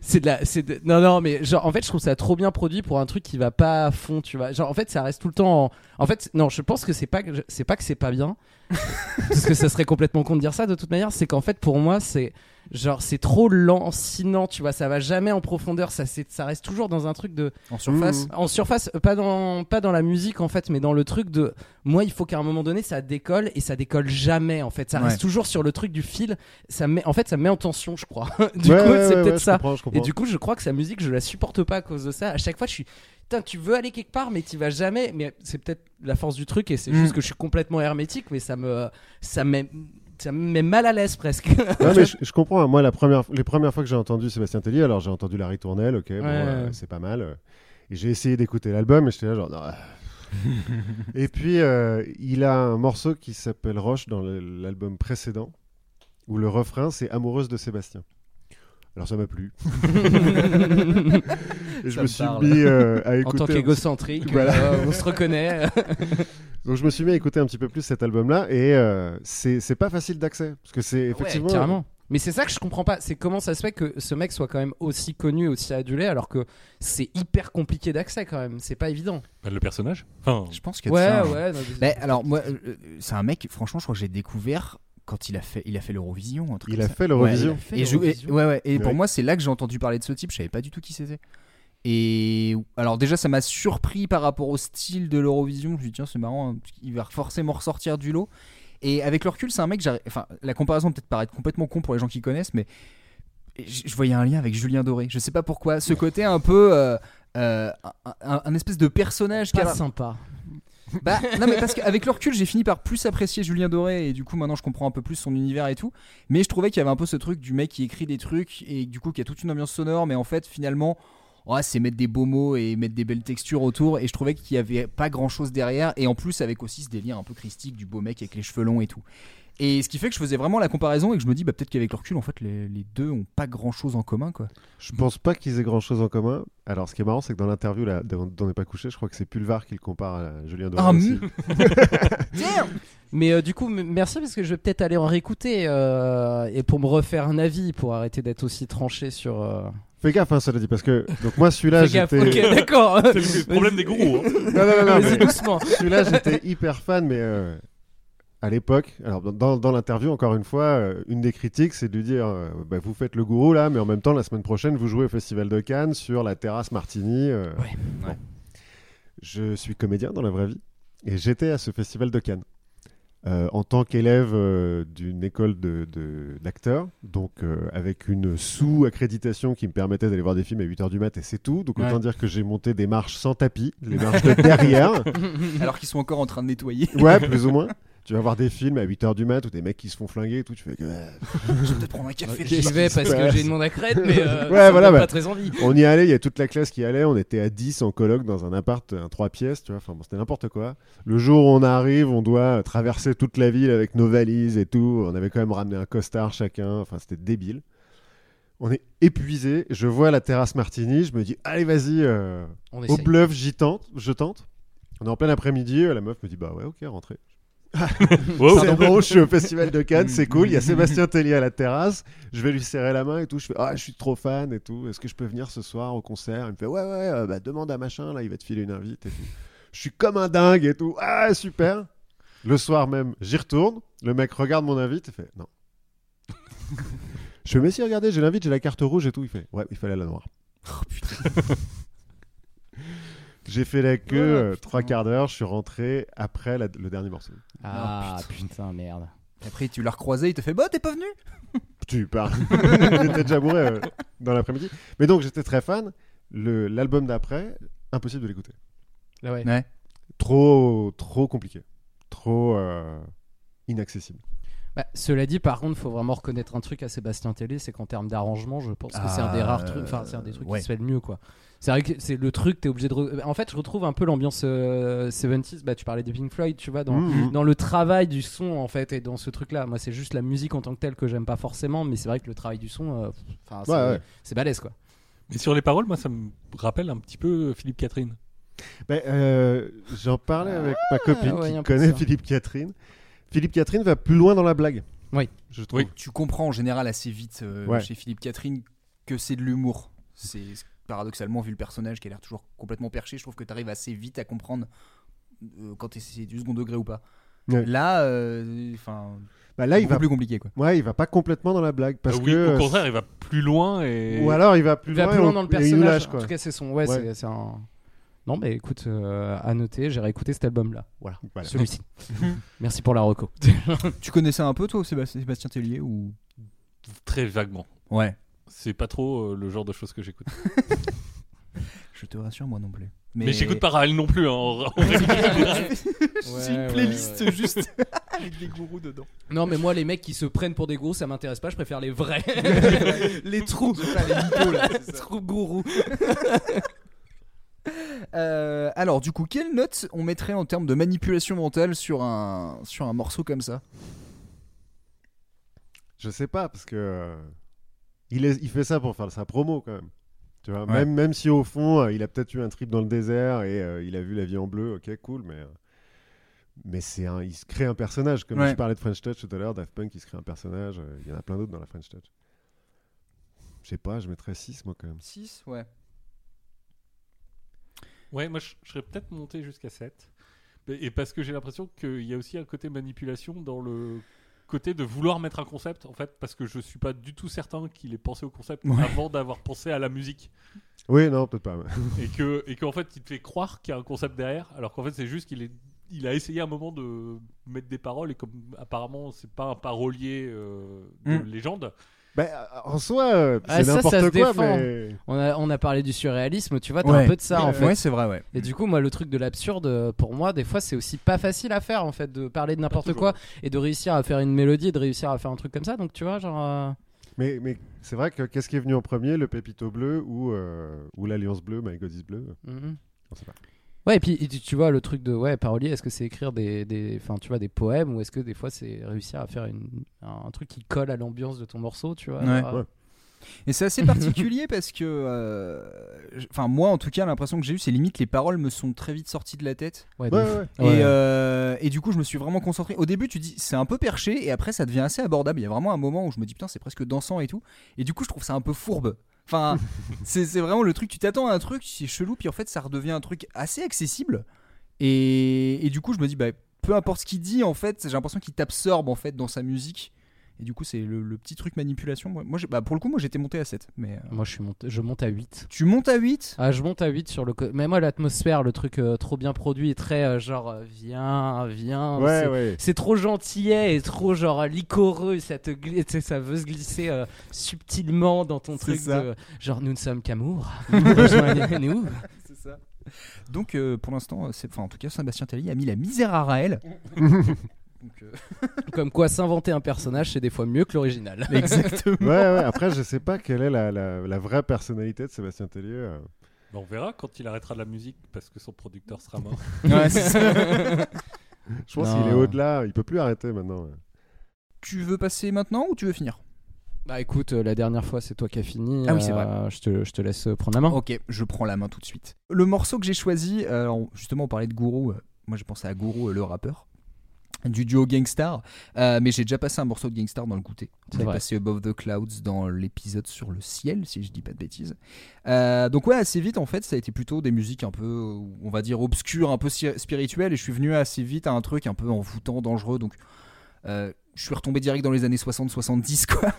C'est de la, c'est de- non non mais genre en fait je trouve ça trop bien produit pour un truc qui va pas à fond tu vois. Genre en fait ça reste tout le temps en, en fait non je pense que c'est pas que- c'est pas que c'est pas bien. [LAUGHS] Parce que ça serait complètement con de dire ça de toute manière. C'est qu'en fait pour moi c'est genre c'est trop lancinant tu vois ça va jamais en profondeur ça c'est ça reste toujours dans un truc de En surface. en surface euh, pas dans pas dans la musique en fait mais dans le truc de moi il faut qu'à un moment donné ça décolle et ça décolle jamais en fait ça Ouais. reste toujours sur le truc du fil ça met en fait ça me met en tension je crois [LAUGHS] du Ouais, coup ouais, c'est ouais, peut-être ouais, je ça comprends, je et du coup, je crois que sa musique, je la supporte pas à cause de ça. À chaque fois, je suis. Putain, tu veux aller quelque part, mais tu vas jamais. Mais c'est peut-être la force du truc, et c'est Mm. juste que je suis complètement hermétique, mais ça me. Ça me met, ça me met mal à l'aise presque. [LAUGHS] Mais je, je comprends. Moi, la première, les premières fois que j'ai entendu Sébastien Tellier, alors j'ai entendu Larry Tournelle, ok, bon, euh, c'est pas mal. euh, Et j'ai essayé d'écouter l'album, et j'étais là genre. non, euh. [LAUGHS] et puis, euh, il a un morceau qui s'appelle Roche dans l'album précédent, où le refrain c'est Amoureuse de Sébastien. Alors ça m'a plu. [LAUGHS] et je me me suis parle. mis euh, à en écouter. tant un petit- qu'égocentrique, [LAUGHS] Voilà. euh, on se reconnaît. [LAUGHS] Donc je me suis mis à écouter un petit peu plus cet album-là, et euh, c'est c'est pas facile d'accès, parce que c'est effectivement. Ouais, carrément. Mais c'est ça que je comprends pas. C'est comment ça se fait que ce mec soit quand même aussi connu, aussi adulé, alors que c'est hyper compliqué d'accès quand même. C'est pas évident. Bah, le personnage. Enfin, Je pense qu'il y a de Ouais, ça, ouais. non, mais- alors moi, euh, c'est un mec. Franchement, je crois que j'ai découvert quand il a fait, il a fait l'Eurovision. un truc Il comme a ça. fait l'Eurovision. Ouais, fait et, je- et- l'Eurovision. ouais, ouais, et pour Ouais. moi, c'est là que j'ai entendu parler de ce type. Je savais pas du tout qui c'était. Et alors déjà, ça m'a surpris par rapport au style de l'Eurovision. Je me suis dit tiens, c'est marrant, hein, qu'il va forcément ressortir du lot. Et avec le recul, c'est un mec. j'arrive- Enfin, la comparaison peut-être paraître complètement con pour les gens qui connaissent, mais je voyais un lien avec Julien Doré. Je sais pas pourquoi. Ce côté un peu. euh, euh, un, un- un espèce de personnage qui Pas a- sympa. Bah, non, mais parce qu'avec le recul, j'ai fini par plus apprécier Julien Doré et du coup, maintenant, je comprends un peu plus son univers et tout. Mais je trouvais qu'il y avait un peu ce truc du mec qui écrit des trucs et du coup, qui a toute une ambiance sonore, mais en fait, finalement, ouais, c'est mettre des beaux mots et mettre des belles textures autour. Et je trouvais qu'il y avait pas grand chose derrière. Et en plus, avec aussi ce délire un peu christique du beau mec avec les cheveux longs et tout. Et ce qui fait que je faisais vraiment la comparaison et que je me dis, bah, peut-être qu'avec le recul, en fait, les, les deux ont pas grand chose en commun, quoi. Je pense pas qu'ils aient grand chose en commun. Alors, ce qui est marrant, c'est que dans l'interview là, on n'est pas couché, je crois que c'est Pulvar qui le compare à Julien Doré. Ah, aussi. [LAUGHS] Mais euh, du coup, merci parce que je vais peut-être aller en réécouter euh, et pour me refaire un avis, pour arrêter d'être aussi tranché sur. euh, Fais gaffe, hein, cela dit, parce que donc moi, celui-là, j'étais. ok, d'accord. C'est le problème des gourous. hein. Non, non, non, non, mais doucement. celui-là, j'étais hyper fan, mais euh, à l'époque, alors dans- dans, l'interview, encore une fois, euh, une des critiques, c'est de lui dire euh, bah, vous faites le gourou là, mais en même temps, la semaine prochaine, vous jouez au Festival de Cannes sur la terrasse Martini. euh. Ouais, Bon. ouais. Je suis comédien dans la vraie vie et j'étais à ce Festival de Cannes. euh, en tant qu'élève d'une école de- de- d'acteurs, donc avec une sous-accréditation qui me permettait d'aller voir des films à 8h du mat et c'est tout. Donc Ouais. autant dire que j'ai monté des marches sans tapis, les marches de [LAUGHS] derrière. Alors qu'ils sont encore en train de nettoyer. Ouais, plus ou moins. Tu vas voir des films à 8h du mat où des mecs qui se font flinguer et tout. Tu fais que. euh, [LAUGHS] je vais peut-être prendre un café. J'y vais parce que j'ai une mon à crête, mais euh, Ouais, ça voilà, pas très envie. On y allait, il y a toute la classe qui allait. On était à 10 en coloc dans un appart, un 3 pièces, tu vois. Enfin bon, c'était n'importe quoi. Le jour où on arrive, on doit traverser toute la ville avec nos valises et tout. On avait quand même ramené un costard chacun. Enfin, c'était débile. On est épuisé. Je vois la terrasse Martini. Je me dis, allez, vas-y, euh, au bluff, j'y tente. Je tente. On est en plein après-midi. La meuf me dit, bah ouais, ok, rentrez. [LAUGHS] Wow. c'est bon, je suis au festival de Cannes, c'est cool. Il y a Sébastien Tellier à la terrasse. Je vais lui serrer la main et tout. Je fais Ah, je suis trop fan et tout. Est-ce que je peux venir ce soir au concert? Il me fait Ouais, ouais, euh, bah, demande à machin, là, il va te filer une invite et tout. Je suis comme un dingue et tout. Ah, super. Le soir même, j'y retourne. Le mec regarde mon invite et fait Non. [LAUGHS] je fais Mais si, regardez, j'ai l'invite, j'ai la carte rouge et tout. Il fait Ouais, il fallait la noire. Oh putain. [LAUGHS] J'ai fait la queue Oh, euh, trois quarts d'heure. Je suis rentré après la- le dernier morceau. Ah Oh, putain, merde. Et Après, tu l'as recroisé, il te fait Bah, t'es pas venu [LAUGHS] Tu parles. il [LAUGHS] était déjà bourré euh, dans l'après-midi. Mais donc, j'étais très fan. Le- L'album d'après, impossible de l'écouter. Ah ouais. Ouais. Trop, trop compliqué. Trop euh, inaccessible. Bah, cela dit, par contre, faut vraiment reconnaître un truc à Sébastien Tellier, c'est qu'en termes d'arrangement, je pense que c'est un des Ah, rares trucs, enfin, c'est un des trucs ouais. qui se fait le mieux, quoi. C'est vrai que c'est le truc, t'es obligé de. re- En fait, je retrouve un peu l'ambiance euh, 70s. Bah, tu parlais de Pink Floyd, tu vois, dans, Mhm. dans le travail du son, en fait, et dans ce truc-là. Moi, c'est juste la musique en tant que telle que j'aime pas forcément, mais c'est vrai que le travail du son, euh, enfin, c'est Ouais, balèze, quoi. Mais sur les paroles, moi, ça me rappelle un petit peu Philippe Catherine. Ben, euh, J'en parlais avec ma copine Ah, ouais, qui connaît. Philippe Catherine. Philippe Catherine va plus loin dans la blague. Oui. Je trouve. Oui. Tu comprends en général assez vite euh, Ouais. chez Philippe Catherine que c'est de l'humour. C'est paradoxalement, vu le personnage qui a l'air toujours complètement perché, je trouve que tu arrives assez vite à comprendre euh, quand c'est du second degré ou pas. Ouais. Là, euh, enfin, Bah, là, il va, plus compliqué quoi. ouais, il va pas complètement dans la blague. Parce oui, que, au contraire, il va plus loin et. Ou alors, il va plus Il va loin, plus et loin on- dans le personnage. lâche, quoi. En tout cas, c'est son. Ouais, c'est un. Non, mais écoute, euh, à noter, j'ai réécouté cet album-là. Voilà, Voilà. celui-ci. [LAUGHS] Merci pour la reco. [LAUGHS] Tu connaissais un peu toi Sébastien, Sébastien Tellier ou? Très vaguement. Ouais. C'est pas trop euh, le genre de choses que j'écoute. [LAUGHS] Je te rassure, moi non plus. Mais, j'écoute pas Raël non plus. hein, en-. C'est une playlist ouais. juste avec des gourous dedans. Non, mais moi, les mecs qui se prennent pour des gros, ça m'intéresse pas. Je préfère les vrais. les trous, les mythos là. Trous gourous. [LAUGHS] Euh, alors, du coup, quelle note on mettrait en termes de manipulation mentale sur un, sur un morceau comme ça? Je sais pas, parce que. euh, il, est- il fait ça pour faire sa promo quand même. Tu vois, Ouais. même, même si au fond, euh, il a peut-être eu un trip dans le désert et euh, il a vu la vie en bleu, ok, cool, mais. euh, mais c'est un, il se crée un personnage. Comme Ouais. je parlais de French Touch tout à l'heure, Daft Punk, il se crée un personnage. euh, Il y en a plein d'autres dans la French Touch. Je sais pas, je mettrais 6 moi quand même. 6, ouais. Ouais, moi je, je serais peut-être monté jusqu'à 7. Et parce que j'ai l'impression qu'il y a aussi un côté manipulation dans le côté de vouloir mettre un concept, en fait, parce que je suis pas du tout certain qu'il ait pensé au concept Ouais. avant d'avoir pensé à la musique. Oui, non, peut-être pas. et que et qu'en fait il te fait croire qu'il y a un concept derrière alors qu'en fait c'est juste qu'il est il a essayé un moment de mettre des paroles et comme apparemment c'est pas un parolier euh, de Mm. légende Bah, en soi, euh, Ah, c'est n'importe quoi, défend. mais. On a, on a parlé du surréalisme, tu vois, t'as Ouais. un peu de ça en fait. Ouais, c'est vrai, ouais. Et du coup, moi, le truc de l'absurde, euh, pour moi, des fois, c'est aussi pas facile à faire en fait, de parler de n'importe quoi et de réussir à faire une mélodie, et de réussir à faire un truc comme ça. Donc, tu vois, genre. euh, Mais, mais c'est vrai que qu'est-ce qui est venu en premier, le Pépito bleu ou, euh, ou l'Alliance bleue, My God is bleu? Mhm. On sait pas. Ouais, et puis et tu, vois, le truc de ouais, parolier, est-ce que c'est écrire des, des, enfin, tu vois, des poèmes ou est-ce que des fois c'est réussir à faire une, un, un truc qui colle à l'ambiance de ton morceau, tu vois Ouais. Et c'est assez [LAUGHS] particulier parce que, euh, enfin moi en tout cas l'impression que j'ai eu c'est limite les paroles me sont très vite sorties de la tête ouais, ouais. Ouais. et, euh, et du coup je me suis vraiment concentré. Au début tu dis c'est un peu perché et après ça devient assez abordable. Il y a vraiment un moment où je me dis putain c'est presque dansant et tout. Et du coup je trouve ça un peu fourbe. Enfin [LAUGHS] c'est vraiment le truc tu t'attends à un truc c'est chelou puis en fait ça redevient un truc assez accessible. Et, et du coup je me dis bah peu importe ce qu'il dit en fait j'ai l'impression qu'il t'absorbe en fait dans sa musique. Et du coup c'est le, le petit truc manipulation. Moi, bah, pour le coup moi j'étais monté à 7 mais euh, Moi, je suis monté, je monte à 8. tu montes à 8 Ah, je monte à 8 sur le. Mais moi, l'atmosphère, le truc euh, trop bien produit et très euh, genre, euh, viens, viens. Ouais, c'est- ouais. C'est trop gentillet et trop genre licoreux, ça te ça veut se glisser euh, subtilement dans ton C'est truc de genre nous ne sommes qu'amour. [LAUGHS] Rejoignez-nous. [LAUGHS] C'est ça. Donc euh, pour l'instant, c'est- enfin en tout cas Sébastien Tellier a mis la misère à Raël. [LAUGHS] Donc, euh, [LAUGHS] Comme quoi s'inventer un personnage c'est des fois mieux que l'original. [LAUGHS] Exactement. Ouais, ouais. Après, je sais pas quelle est la, la, la vraie personnalité de Sébastien Tellier. euh. Bah, on verra quand il arrêtera de la musique parce que son producteur sera mort [LAUGHS] Ouais, c'est ça. Je pense qu'il est au-delà. Il peut plus arrêter maintenant. tu veux passer maintenant ou tu veux finir? Bah écoute, euh, la dernière fois c'est toi qui as fini. Ah oui, c'est vrai. Euh, Je te, je te laisse euh, prendre la main. Ok, je prends la main tout de suite. Le morceau que j'ai choisi, alors, justement on parlait de Gourou, moi j'ai pensé à Gourou le rappeur. Du duo Gangstar, Euh, mais j'ai déjà passé un morceau de Gangstar dans le goûter. C'est J'ai vrai. passé Above the Clouds dans l'épisode sur le ciel, si je dis pas de bêtises. Euh, donc ouais, assez vite en fait, ça a été plutôt des musiques un peu, on va dire obscures, un peu spirituelles, et je suis venu assez vite à un truc un peu envoûtant, dangereux. Donc euh, je suis retombé direct dans les années 60-70 quoi.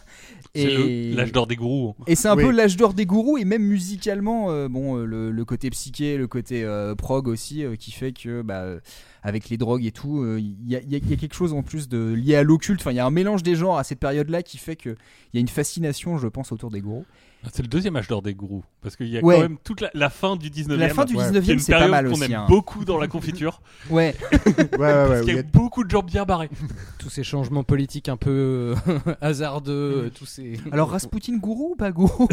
c'est Et- le- l'âge d'or des gourous hein. et c'est un Oui. peu l'âge d'or des gourous et même musicalement, euh, bon, le, le côté psyché, le côté euh, prog aussi, euh, qui fait que, bah, euh, avec les drogues et tout, euh, il y, a, quelque chose en plus de lié à l'occulte. Il y a un mélange des genres à cette période-là qui fait que il y a une fascination, je pense, autour des gourous. Ah, c'est le deuxième âge d'or des gourous parce qu'il y a Ouais. quand même toute la, la fin du 19e La fin du Ouais. 19e, qui est une c'est pas mal qu'on aussi. aime hein. beaucoup dans la confiture [LAUGHS] Ouais, Ouais, [LAUGHS] ouais, ouais. parce qu'il il y a beaucoup de gens bien barrés [LAUGHS] Tous ces changements politiques un peu euh, hasardeux, euh, tous ces. alors Rasputin gourou ou pas gourou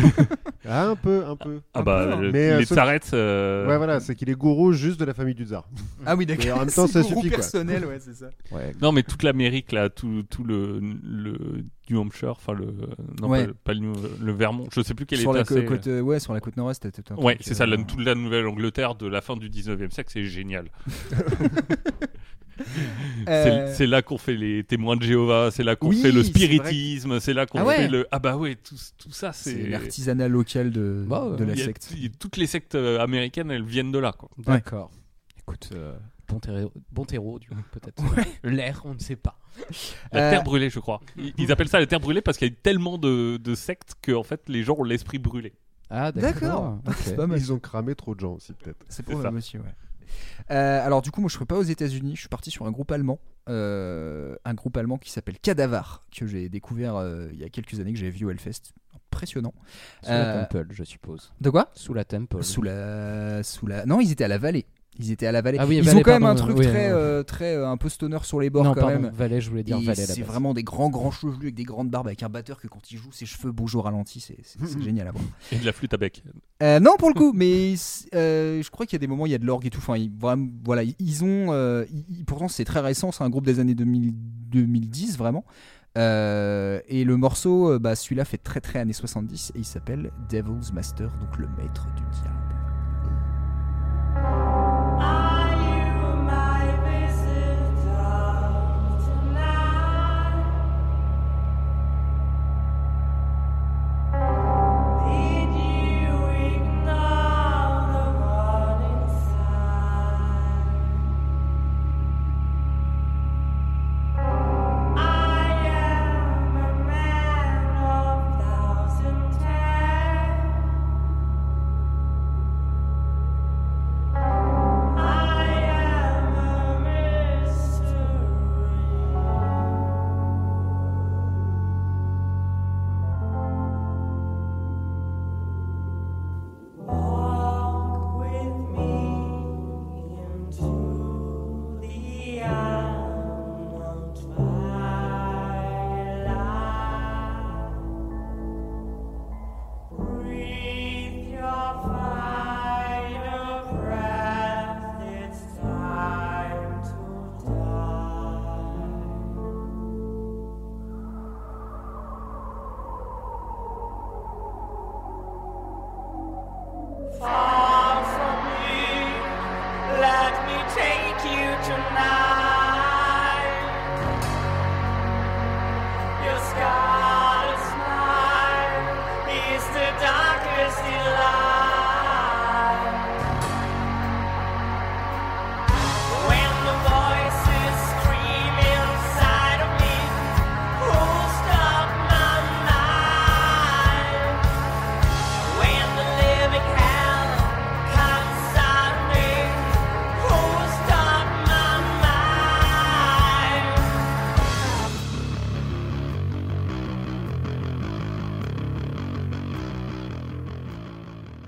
Ah, un peu, un peu. ah Un bah peu, hein. le- Mais, euh, les euh, Ouais, voilà, c'est qu'il est gourou juste de la famille du tsar. Ah oui, d'accord. en même temps, C'est ça gourou suffit, quoi. personnel, ouais, c'est ça. Ouais. Non, mais toute l'Amérique, là, tout, tout le, le New Hampshire, enfin le. Non, Ouais. pas, pas le, New- le Vermont, je sais plus quel Sur est la assez- côte, euh, ouais, sur la côte nord-est. Ouais, c'est ça, la- euh, toute la Nouvelle-Angleterre de la fin du 19e siècle, c'est génial. [LAUGHS] [LAUGHS] euh, C'est- là qu'on fait les témoins de Jéhovah, c'est là qu'on Oui, fait le spiritisme, c'est là qu'on Ah ouais. fait le. Ah bah ouais, tout, tout ça, C'est l'artisanat local de, Bah de la secte. a- toutes les sectes américaines, elles viennent de là. D'accord. Écoute, euh, bon, terreau, bon terreau, du coup, peut-être. L'air, on ne sait pas. La Euh, terre brûlée, je crois. Ils, ils appellent ça la terre brûlée parce qu'il y a tellement de, de sectes que en fait les gens ont l'esprit brûlé. Ah, D'accord. d'accord. C'est ok. pas mal. Ils ont cramé trop de gens aussi, peut-être. C'est C'est probable ça. aussi, ouais. Euh, alors du coup, moi je ne suis pas aux États-Unis, je suis parti sur un groupe allemand, euh, un groupe allemand qui s'appelle Cadavar, que j'ai découvert euh, il y a quelques années, que j'avais vu au Hellfest. Impressionnant. Sous la Euh, Temple, je suppose. De quoi? Sous la Temple. Sous la, sous la. Non, ils étaient à la vallée. Ils étaient à la vallée. Ah oui, ils Valais, ont quand même un pardon, truc oui, très, euh, très euh, un peu stoner sur les bords non, quand pardon, même. Valais, je voulais dire Valais C'est vraiment des grands grands chevelus avec des grandes barbes avec un batteur que quand il joue ses cheveux bougent au ralenti, c'est c'est [LAUGHS] génial à voir. Et de la flûte à bec. Euh, non, pour le coup, mais euh, je crois qu'il y a des moments, il y a de l'orgue et tout. Enfin, ils, vraiment, voilà, ils ont. euh, ils- pourtant, c'est très récent, c'est un groupe des années 2000 2010, vraiment. Euh, et le morceau, euh, bah, celui-là fait très très années 70 et il s'appelle Devil's Master, donc le maître du diable.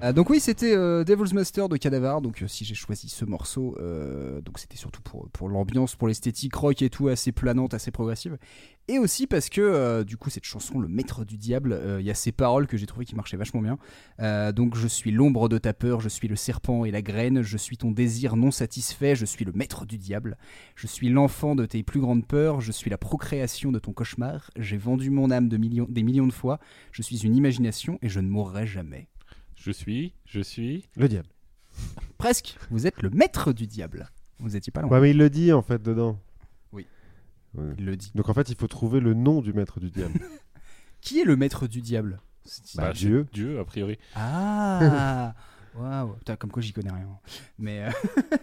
Euh, donc oui, c'était euh, Devil's Master de Cadavar. Donc euh, si j'ai choisi ce morceau, donc c'était surtout pour, l'ambiance, pour l'esthétique rock et tout, assez planante, assez progressive. Et aussi parce que du coup cette chanson, Le Maître du Diable, il y a ces paroles que j'ai trouvé qui marchaient vachement bien. Donc je suis l'ombre de ta peur, je suis le serpent et la graine, je suis ton désir non satisfait, je suis le Maître du Diable, je suis l'enfant de tes plus grandes peurs, je suis la procréation de ton cauchemar, j'ai vendu mon âme des millions de fois, je suis une imagination et je ne mourrai jamais. Je suis, je suis. Le diable. [LAUGHS] Presque, vous êtes le maître du diable. Vous étiez pas loin. Ouais, mais il le dit en fait dedans. Oui. Ouais. Il le dit. Donc en fait, il faut trouver le nom du maître du diable. [LAUGHS] Qui est le maître du diable? Bah, c'est Dieu. Dieu, a priori. [LAUGHS] Ah Waouh Putain, comme quoi j'y connais rien. Mais, euh,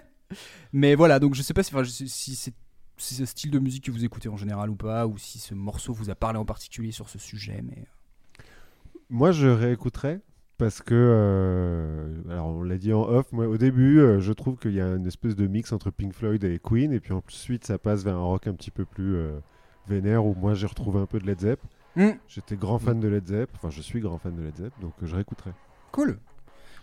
mais voilà, donc je sais pas si, enfin, c'est si ce style de musique que vous écoutez en général ou pas, ou si ce morceau vous a parlé en particulier sur ce sujet. Mais Moi, je réécouterais parce que, euh, alors on l'a dit en off, moi au début, euh, je trouve qu'il y a une espèce de mix entre Pink Floyd et Queen, et puis ensuite ça passe vers un rock un petit peu plus euh, vénère où moi j'ai retrouvé un peu de Led Zepp. Hmm. J'étais grand fan de Led Zepp, enfin je suis grand fan de Led Zepp, donc euh, je réécouterais. cool.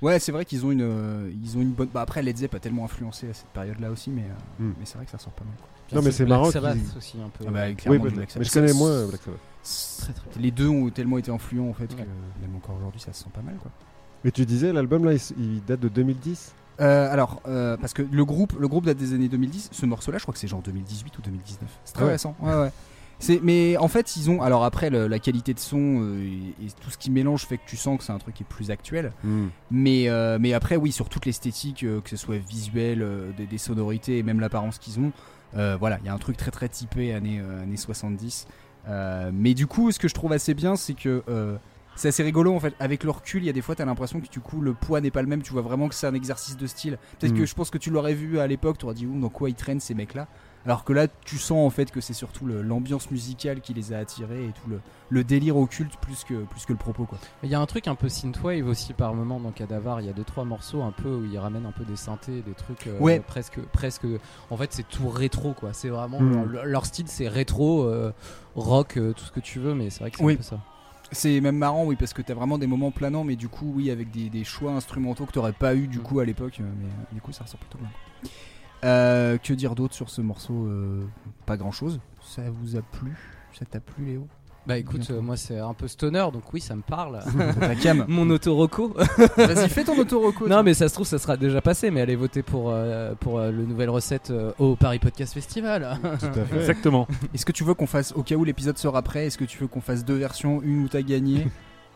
Ouais, c'est vrai qu'ils ont une, euh, ils ont une bonne. Bah après, Led Zepp a tellement influencé à cette période-là aussi, mais, euh, Hmm. mais c'est vrai que ça ressort pas mal. quoi. Non, mais c'est Black marrant Sabbath qu'ils- aussi un peu. Ah bah, Oui, Black mais je Sabbath. connais moins Black Sabbath. Très, très- Les deux ont tellement été influents en fait Ouais. que même encore aujourd'hui, ça se sent pas mal quoi. Mais tu disais, l'album là, il, date de 2010 Euh, alors, euh, parce que le groupe, le groupe date des années 2010. Ce morceau-là, je crois que c'est genre 2018 ou 2019. C'est très Ah ouais. récent. Ouais, ouais. C'est, mais en fait, ils ont. Alors après, le- la qualité de son euh, et, et tout ce qui mélange fait que tu sens que c'est un truc qui est plus actuel. Mais, euh, mais après, oui, sur toute l'esthétique, euh, que ce soit visuel, des, des sonorités et même l'apparence qu'ils ont, voilà, il y a un truc très très typé années, années 70. Euh, mais du coup, ce que je trouve assez bien, c'est que euh, c'est assez rigolo en fait. Avec le recul, il y a des fois, t'as l'impression que du coup, le poids n'est pas le même. Tu vois vraiment que c'est un exercice de style. Peut-être Mm. que je pense que tu l'aurais vu à l'époque, tu aurais dit, ouh, dans quoi ils traînent ces mecs-là. Alors que là, tu sens en fait que c'est surtout le- l'ambiance musicale qui les a attirés et tout le, le délire occulte plus que, plus que le propos quoi. Il y a un truc un peu synthwave aussi par moment dans Cadavar. Il y a deux trois morceaux un peu où ils ramènent un peu des synthés, des trucs euh, Ouais. presque presque. En fait, c'est tout rétro quoi. C'est vraiment Mm. leur, leur style, c'est rétro, euh, rock, euh, tout ce que tu veux, mais c'est vrai que c'est Oui. un peu ça. C'est même marrant, oui, parce que t'as vraiment des moments planants, mais du coup, oui, avec des, des choix instrumentaux que t'aurais pas eu du Mm. coup à l'époque, mais euh, du coup, ça ressort plutôt bien. Euh, que dire d'autre sur ce morceau Euh, Pas grand chose. Ça vous a plu? Ça t'a plu, Léo? Bah écoute, euh, moi c'est un peu stoner, donc oui, ça me parle. [LAUGHS] Ta cam. [LAUGHS] Mon autoroco. [LAUGHS] Vas-y, fais ton autoroco. non, mais ça se trouve, ça sera déjà passé, mais allez voter pour euh, pour euh, le nouvelle recette euh, au Paris Podcast Festival. Tout à fait. Exactement. Est-ce que tu veux qu'on fasse, au cas où l'épisode sera prêt, est-ce que tu veux qu'on fasse deux versions Une où t'as gagné?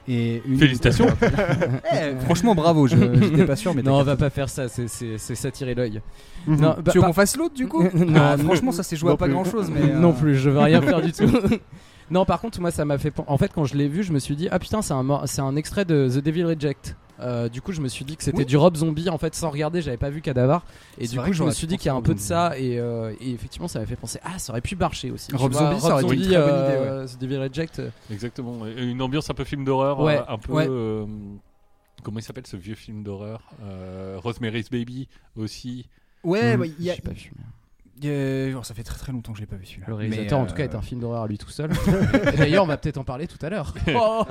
Et une où Félicitations. [LAUGHS] Eh, franchement, bravo, je- j'étais pas sûr, mais non, on va pas faire ça, c'est s'attirer l'œil. Mhm. Tu bah, veux bah- qu'on fasse l'autre du coup [LAUGHS] Non, Ah, non. Franchement, ça s'est joué à pas plus. grand chose, mais. euh, Non plus, je veux rien faire du [LAUGHS] tout. non, par contre, moi, ça m'a fait. En fait, quand je l'ai vu, je me suis dit, ah putain, c'est un, un extrait de The Devil Reject. Euh, du coup, je me suis dit que c'était Oui. du Rob Zombie. En fait, sans regarder, j'avais pas vu Cadavar. Et du coup, je me suis dit qu'il y a un peu de ça. Et, euh, et effectivement, ça m'a fait penser, ah, ça aurait pu marcher aussi. Rob vois, Zombie, ça aurait été une très bonne idée, euh, The Devil Reject. Exactement. Et Une ambiance un peu film d'horreur, Ouais, euh, un peu. ouais. euh, comment il s'appelle ce vieux film d'horreur Euh, Rosemary's Baby aussi. Ouais, Mm. bah, il y a. Euh, oh, ça fait très très longtemps que je l'ai pas vu celui-là. Le réalisateur, Mais, en tout cas, euh, est un film d'horreur à lui tout seul. [LAUGHS] D'ailleurs, on va peut-être en parler tout à l'heure. [LAUGHS] Oh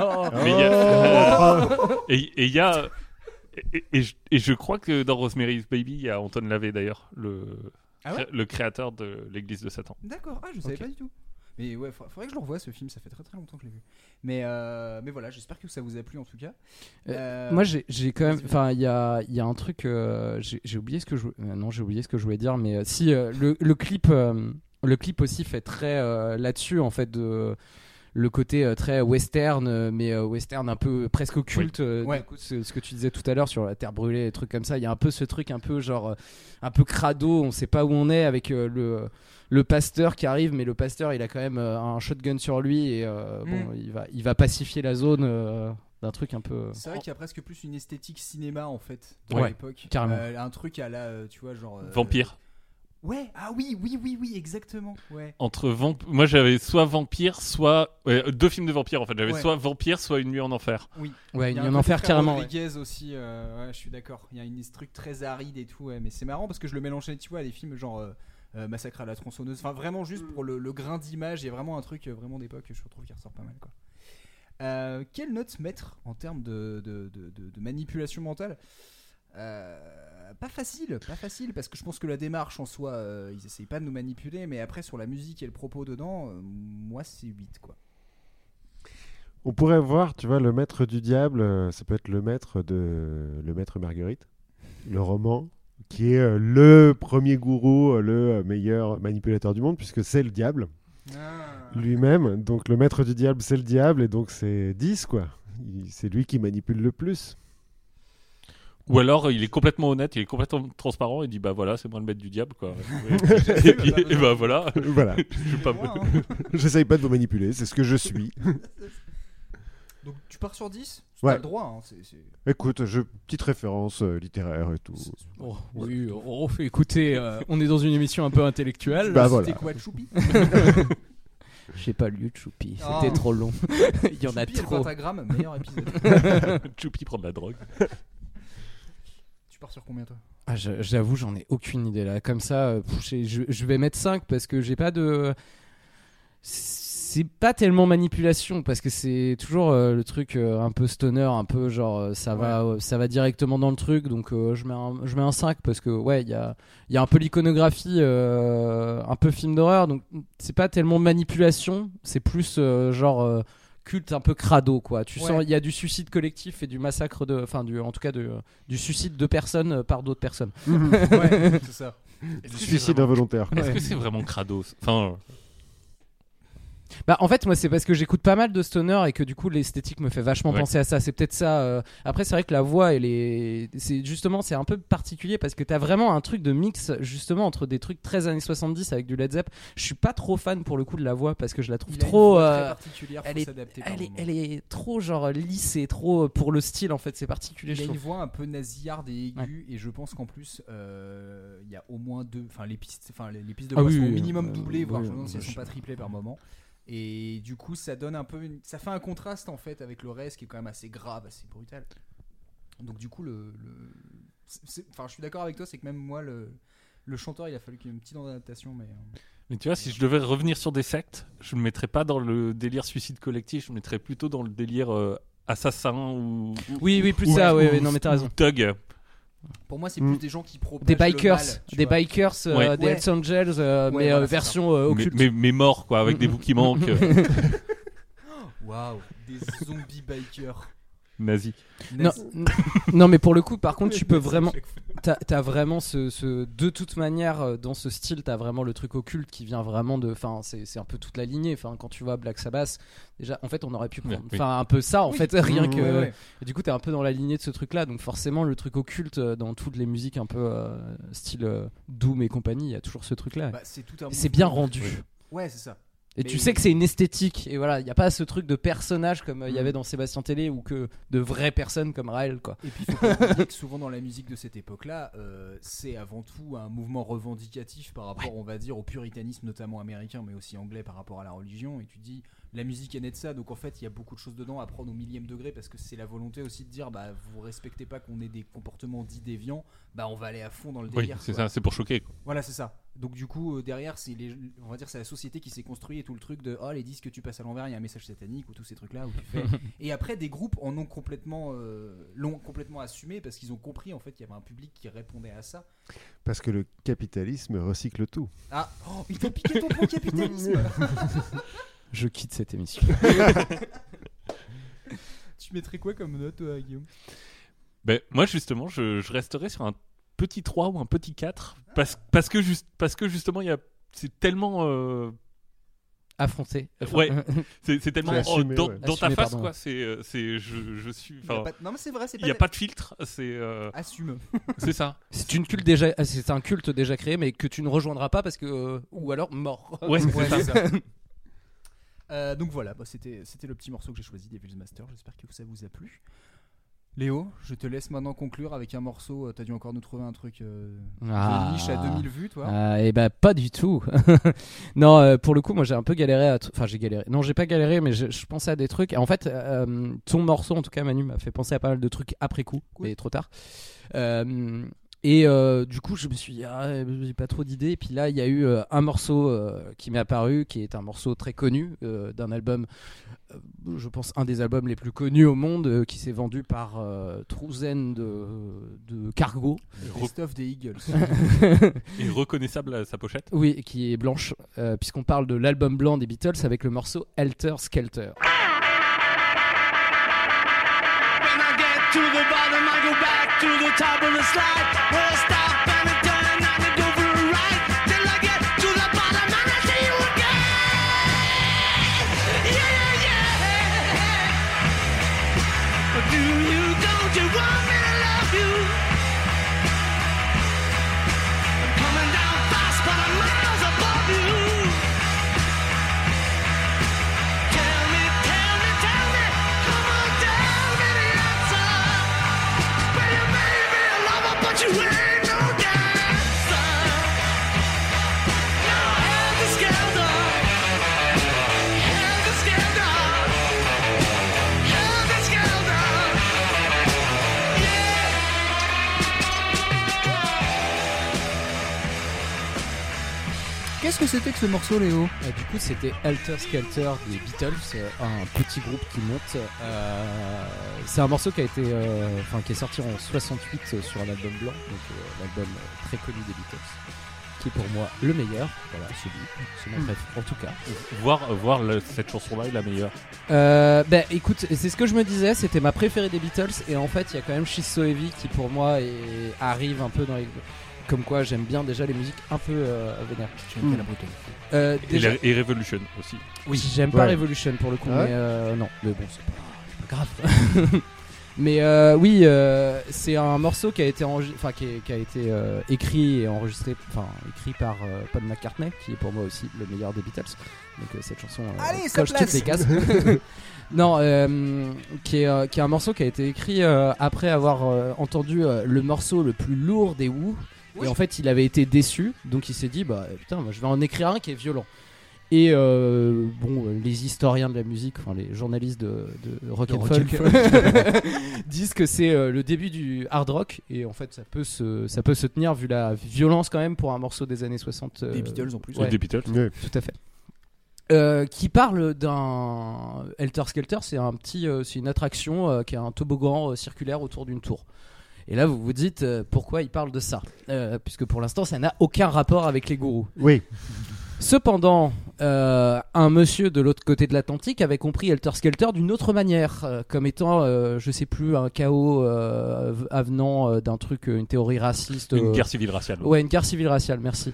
Mais il y a- Et et il y a. Et, et je, et je crois que dans Rosemary's Baby, il y a Anton Lavey d'ailleurs, le, Ah ouais? cré- le créateur de l'église de Satan. D'accord, ah, je savais Ok. pas du tout. Mais ouais, faudrait, faudrait que je le revoie ce film, ça fait très très longtemps que je l'ai vu. Mais, euh, mais voilà, j'espère que ça vous a plu en tout cas. Euh, Moi, j'ai quand même. Enfin, il y a, y a un truc. euh, j'ai oublié ce que je. euh, non, j'ai oublié ce que je voulais dire, mais euh, si euh, le, le clip, euh, le clip aussi fait très euh, là-dessus en fait de le côté euh, très western, euh, mais euh, western un peu presque occulte. euh, Ouais. du coup, ce, ce que tu disais tout à l'heure sur la terre brûlée, des trucs comme ça. Il y a un peu ce truc un peu genre euh, un peu crado. On sait pas où on est avec euh, le le pasteur qui arrive, mais le pasteur il a quand même euh, un shotgun sur lui et euh, Mm. bon, il va il va pacifier la zone euh, d'un truc un peu. C'est vrai qu'il y a presque plus une esthétique cinéma en fait de Ouais, l'époque. carrément. Euh, un truc à la, euh, tu vois, genre. euh, Vampire. Ouais, ah oui, oui, oui, oui, exactement. Ouais. Entre vamp... Moi j'avais soit Vampire, soit. ouais, deux films de vampires en fait. J'avais Ouais. soit Vampire, soit Une nuit en enfer. Oui. Ouais, Il y a il y un en enfer carrément. ouais. Rodriguez aussi, euh, ouais, je suis d'accord. Il y a une truc très aride et tout, ouais, mais c'est marrant parce que je le mélangeais, tu vois, à des films genre euh, euh, Massacre à la tronçonneuse. Enfin, vraiment juste pour le, le grain d'image, il y a vraiment un truc euh, vraiment d'époque que je trouve qui ressort pas mal, quoi. Euh, quelle note mettre en termes de, de- de- de- de manipulation mentale? Euh, Pas facile, pas facile, parce que je pense que la démarche en soi, euh, ils essayent pas de nous manipuler, mais après sur la musique et le propos dedans, euh, moi c'est 8 quoi. On pourrait voir, tu vois, le maître du diable, euh, ça peut être le maître de le maître Marguerite, le roman, qui est le premier gourou, le meilleur manipulateur du monde, puisque c'est le diable lui-même. Donc le maître du diable, c'est le diable, et donc c'est 10, quoi. C'est lui qui manipule le plus. Ou alors il est complètement honnête, il est complètement transparent, il dit bah voilà, c'est moi le maître du diable quoi. [LAUGHS] et, puis, [LAUGHS] et bah voilà, [LAUGHS] voilà. je pas Moi, hein. J'essaye pas de vous manipuler, c'est ce que je suis. Donc tu pars sur 10 Ouais. T'as le droit, hein, c'est- c'est- Écoute, je, petite référence euh, littéraire et tout. Oh, oui, oh, écoutez, euh, on est dans une émission un peu intellectuelle. Bah voilà. C'était quoi Choupi J'ai pas lu Choupi, Oh. c'était trop long. Il y en a Choupi et le trop. pentagramme, meilleur épisode. Choupi prend de la drogue. Tu pars sur combien toi? Ah, J'avoue, j'en ai aucune idée là. Comme ça, euh, je, je vais mettre 5 parce que j'ai pas de. C'est pas tellement manipulation parce que c'est toujours euh, le truc euh, un peu stoner, un peu genre euh, ça va, ça va directement dans le truc. Donc je, mets un, je mets un 5 parce que ouais, il y a, y a un peu l'iconographie, un peu film d'horreur. Donc c'est pas tellement manipulation, c'est plus genre. Culte un peu crado quoi tu Ouais. sens il y a du suicide collectif et du massacre de enfin du en tout cas de, du suicide de personnes euh, par d'autres personnes Ouais, [LAUGHS] c'est ça. Suicide vraiment- involontaire. quoi. Est-ce que c'est vraiment crado Enfin, Bah en fait moi c'est parce que j'écoute pas mal de stoner et que du coup l'esthétique me fait vachement Ouais. penser à ça. C'est peut-être ça. euh. Après c'est vrai que la voix elle est, c'est justement c'est un peu particulier parce que t'as vraiment un truc de mix justement entre des trucs très années 70 avec du Led Zepp. Je suis pas trop fan pour le coup de la voix parce que je la trouve Il a une trop. voix très euh, particulière, faut elle est, s'adapter par elle est, moment. elle est trop genre lisse et trop euh, pour le style en fait. C'est particulier. Il Je a une trouve. voix un peu nasillarde et aiguë, et je pense qu'en plus, euh, il y a au moins deux. Enfin, les pistes, enfin, les, les pistes de Ah voix oui, sont au oui, minimum euh, doublées, voire oui, je me demande si elles je- sont pas triplées par moment. Et du coup, ça donne un peu. une- Ça fait un contraste en fait avec le reste qui est quand même assez grave, assez brutal. Donc, du coup, le. le- c'est- c'est- Enfin, je suis d'accord avec toi, c'est que même moi, le. Le chanteur, il a fallu qu'il y ait une petite adaptation, mais. euh, mais tu vois, si je devais revenir sur des sectes, je ne mettrais pas dans le délire suicide collectif, je mettrais plutôt dans le délire euh, assassin ou. Oui oui plus ou- ça. ou- Ouais, ouais, non mais t'as ou raison. Thug. Pour moi, c'est Mm. plus des gens qui propagent Des le bikers, mal, tu des vois. bikers, euh, Ouais. des Ouais. Hells Angels, euh, Ouais, mais voilà, euh, version euh, Mais, occulte. mais, mais morts, quoi, avec des bouts qui [LAUGHS] manquent. euh, Waouh, des zombies bikers. Nazi. Non, [LAUGHS] non, mais pour le coup, par contre, tu peux vraiment. T'as as vraiment ce, ce- De toute manière, euh, dans ce style, t'as vraiment le truc occulte qui vient vraiment de. Enfin, c'est c'est un peu toute la lignée. Enfin, quand tu vois Black Sabbath, déjà, en fait, on aurait pu prendre. Oui. Enfin, un peu ça, en Oui. fait, [LAUGHS] rien Mmh, que. Ouais, ouais. Et du coup, t'es un peu dans la lignée de ce truc-là. Donc, forcément, le truc occulte euh, dans toutes les musiques un peu euh, style euh, Doom et compagnie, il y a toujours ce truc-là. Bah, c'est bien rendu. Ouais, c'est ça. Et Mais- tu sais que c'est une esthétique. Et voilà, il n'y a pas ce truc de personnage comme euh, il y Mm. avait dans Sébastien Télé ou que de vraies personnes comme Raël, quoi. Et puis, il faut pas [LAUGHS] que souvent dans la musique de cette époque-là, euh, c'est avant tout un mouvement revendicatif par rapport, on va dire, au puritanisme, notamment américain, mais aussi anglais par rapport à la religion. Et tu dis, la musique est née de ça, donc en fait, il y a beaucoup de choses dedans à prendre au millième degré parce que c'est la volonté aussi de dire, bah, vous respectez pas qu'on ait des comportements dits déviants, bah, on va aller à fond dans le Oui, délire. c'est quoi. ça, c'est pour choquer. quoi. Voilà, c'est ça. Donc du coup, euh, derrière, c'est les, on va dire, c'est la société qui s'est construite et tout le truc de, oh, les disques que tu passes à l'envers, il y a un message satanique ou tous ces trucs-là où tu fais. [LAUGHS] et après, des groupes en ont complètement, euh, l'ont complètement assumé parce qu'ils ont compris en fait qu'il y avait un public qui répondait à ça. Parce que le capitalisme recycle tout. Ah, oh, il t'a piqué ton point [LAUGHS] capitalisme. [LAUGHS] Je quitte cette émission. [LAUGHS] tu mettrais quoi comme note, toi, Guillaume? Ben, moi, justement, je, je resterai sur un petit 3 ou un petit 4. Parce, parce, que, juste, parce que justement, il y a. C'est tellement. euh, Affronté. Ouais. [LAUGHS] c'est tellement oh, dans, ouais. dans ta face, pardon. quoi. C'est. euh, c'est je, je suis. Il y a enfin, pas- Non, mais c'est vrai, c'est Il n'y a pas de filtre. C'est. euh, Assume. [LAUGHS] c'est ça. C'est une culte déjà, c'est un culte déjà créé, mais que tu ne rejoindras pas parce que euh, ou alors mort. Ouais, c'est Ouais, ça. ça. Euh, donc voilà, bah, c'était le petit morceau que j'ai choisi, Devil's Master. J'espère que ça vous a plu. Léo, je te laisse maintenant conclure avec un morceau. euh, T'as dû encore nous trouver un truc euh, Ah. niche à 2000 vues, toi. Ah, et bah pas du tout. [LAUGHS] non, euh, pour le coup, moi j'ai un peu galéré à. Enfin, j'ai galéré. Non, j'ai pas galéré, mais je, je pensais à des trucs. En fait, euh, ton morceau, en tout cas, Manu, m'a fait penser à pas mal de trucs après coup, Cool. mais trop tard. Et euh, du coup, je me suis dit, ah, j'ai pas trop d'idées. Et puis là, il y a eu euh, un morceau euh, qui m'est apparu, qui est un morceau très connu euh, d'un album, euh, je pense un des albums les plus connus au monde, euh, qui s'est vendu par euh, Trouzen de, de Cargo. Christophe des Eagles. [LAUGHS] Et [LAUGHS] reconnaissable à sa pochette. Oui, qui est blanche, euh, puisqu'on parle de l'album blanc des Beatles avec le morceau Helter Skelter. When I get to the bottom, I go back to the top of the slide. I stop Qu'est-ce que c'était que ce morceau, Léo? Euh, du coup, c'était Helter Skelter des Beatles, euh, un petit groupe qui monte. Euh, c'est un morceau qui a été, euh, enfin, qui est sorti en 68 euh, sur un album blanc, donc euh, l'album très connu des Beatles, qui est pour moi le meilleur. Voilà, celui, c'est mon préf, en tout cas. Voir, voir le- cette chanson-là est la meilleure. Euh, ben écoute, c'est ce que je me disais, c'était ma préférée des Beatles et en fait il y a quand même She's So Heavy qui pour moi est- arrive un peu dans les... Comme quoi j'aime bien déjà les musiques un peu euh, vénères. J'aime bien la Bretagne. Euh, Et, déjà, la- et Revolution aussi. oui, j'aime pas Ouais. Revolution pour le coup, Ah ouais mais euh, non, mais bon c'est pas, grave. [LAUGHS] mais euh, oui, euh, c'est un morceau qui a été enfin qui, est- qui a été euh, écrit et enregistré, enfin écrit par euh, Paul McCartney, qui est pour moi aussi le meilleur des Beatles. Donc euh, cette chanson euh, Allez, coche toutes les cases. [LAUGHS] [LAUGHS] non, euh, qui, est, qui est un morceau qui a été écrit euh, après avoir euh, entendu euh, le morceau le plus lourd des Who. Et en fait, il avait été déçu, donc il s'est dit bah putain, moi, je vais en écrire un qui est violent. Et euh, bon, les historiens de la musique, enfin les journalistes de, de rock De and rock folk, and [LAUGHS] disent que c'est euh, le début du hard rock et en fait ça peut se ça peut se tenir vu la violence quand même pour un morceau des années 60 euh, Des Beatles en plus. ouais. Des Beatles. Ouais. tout à fait. Euh, qui parle d'un Helter Skelter, c'est un petit, euh, c'est une attraction euh, qui a un toboggan euh, circulaire autour d'une tour. Et là, vous vous dites euh, pourquoi il parle de ça, Euh, puisque pour l'instant, ça n'a aucun rapport avec les gourous. Oui. Cependant, euh, un monsieur de l'autre côté de l'Atlantique avait compris Helter Skelter d'une autre manière, euh, comme étant, euh, je sais plus, un chaos euh, avenant d'un truc, une théorie raciste. Une guerre civile raciale. Ouais, une guerre civile raciale, merci.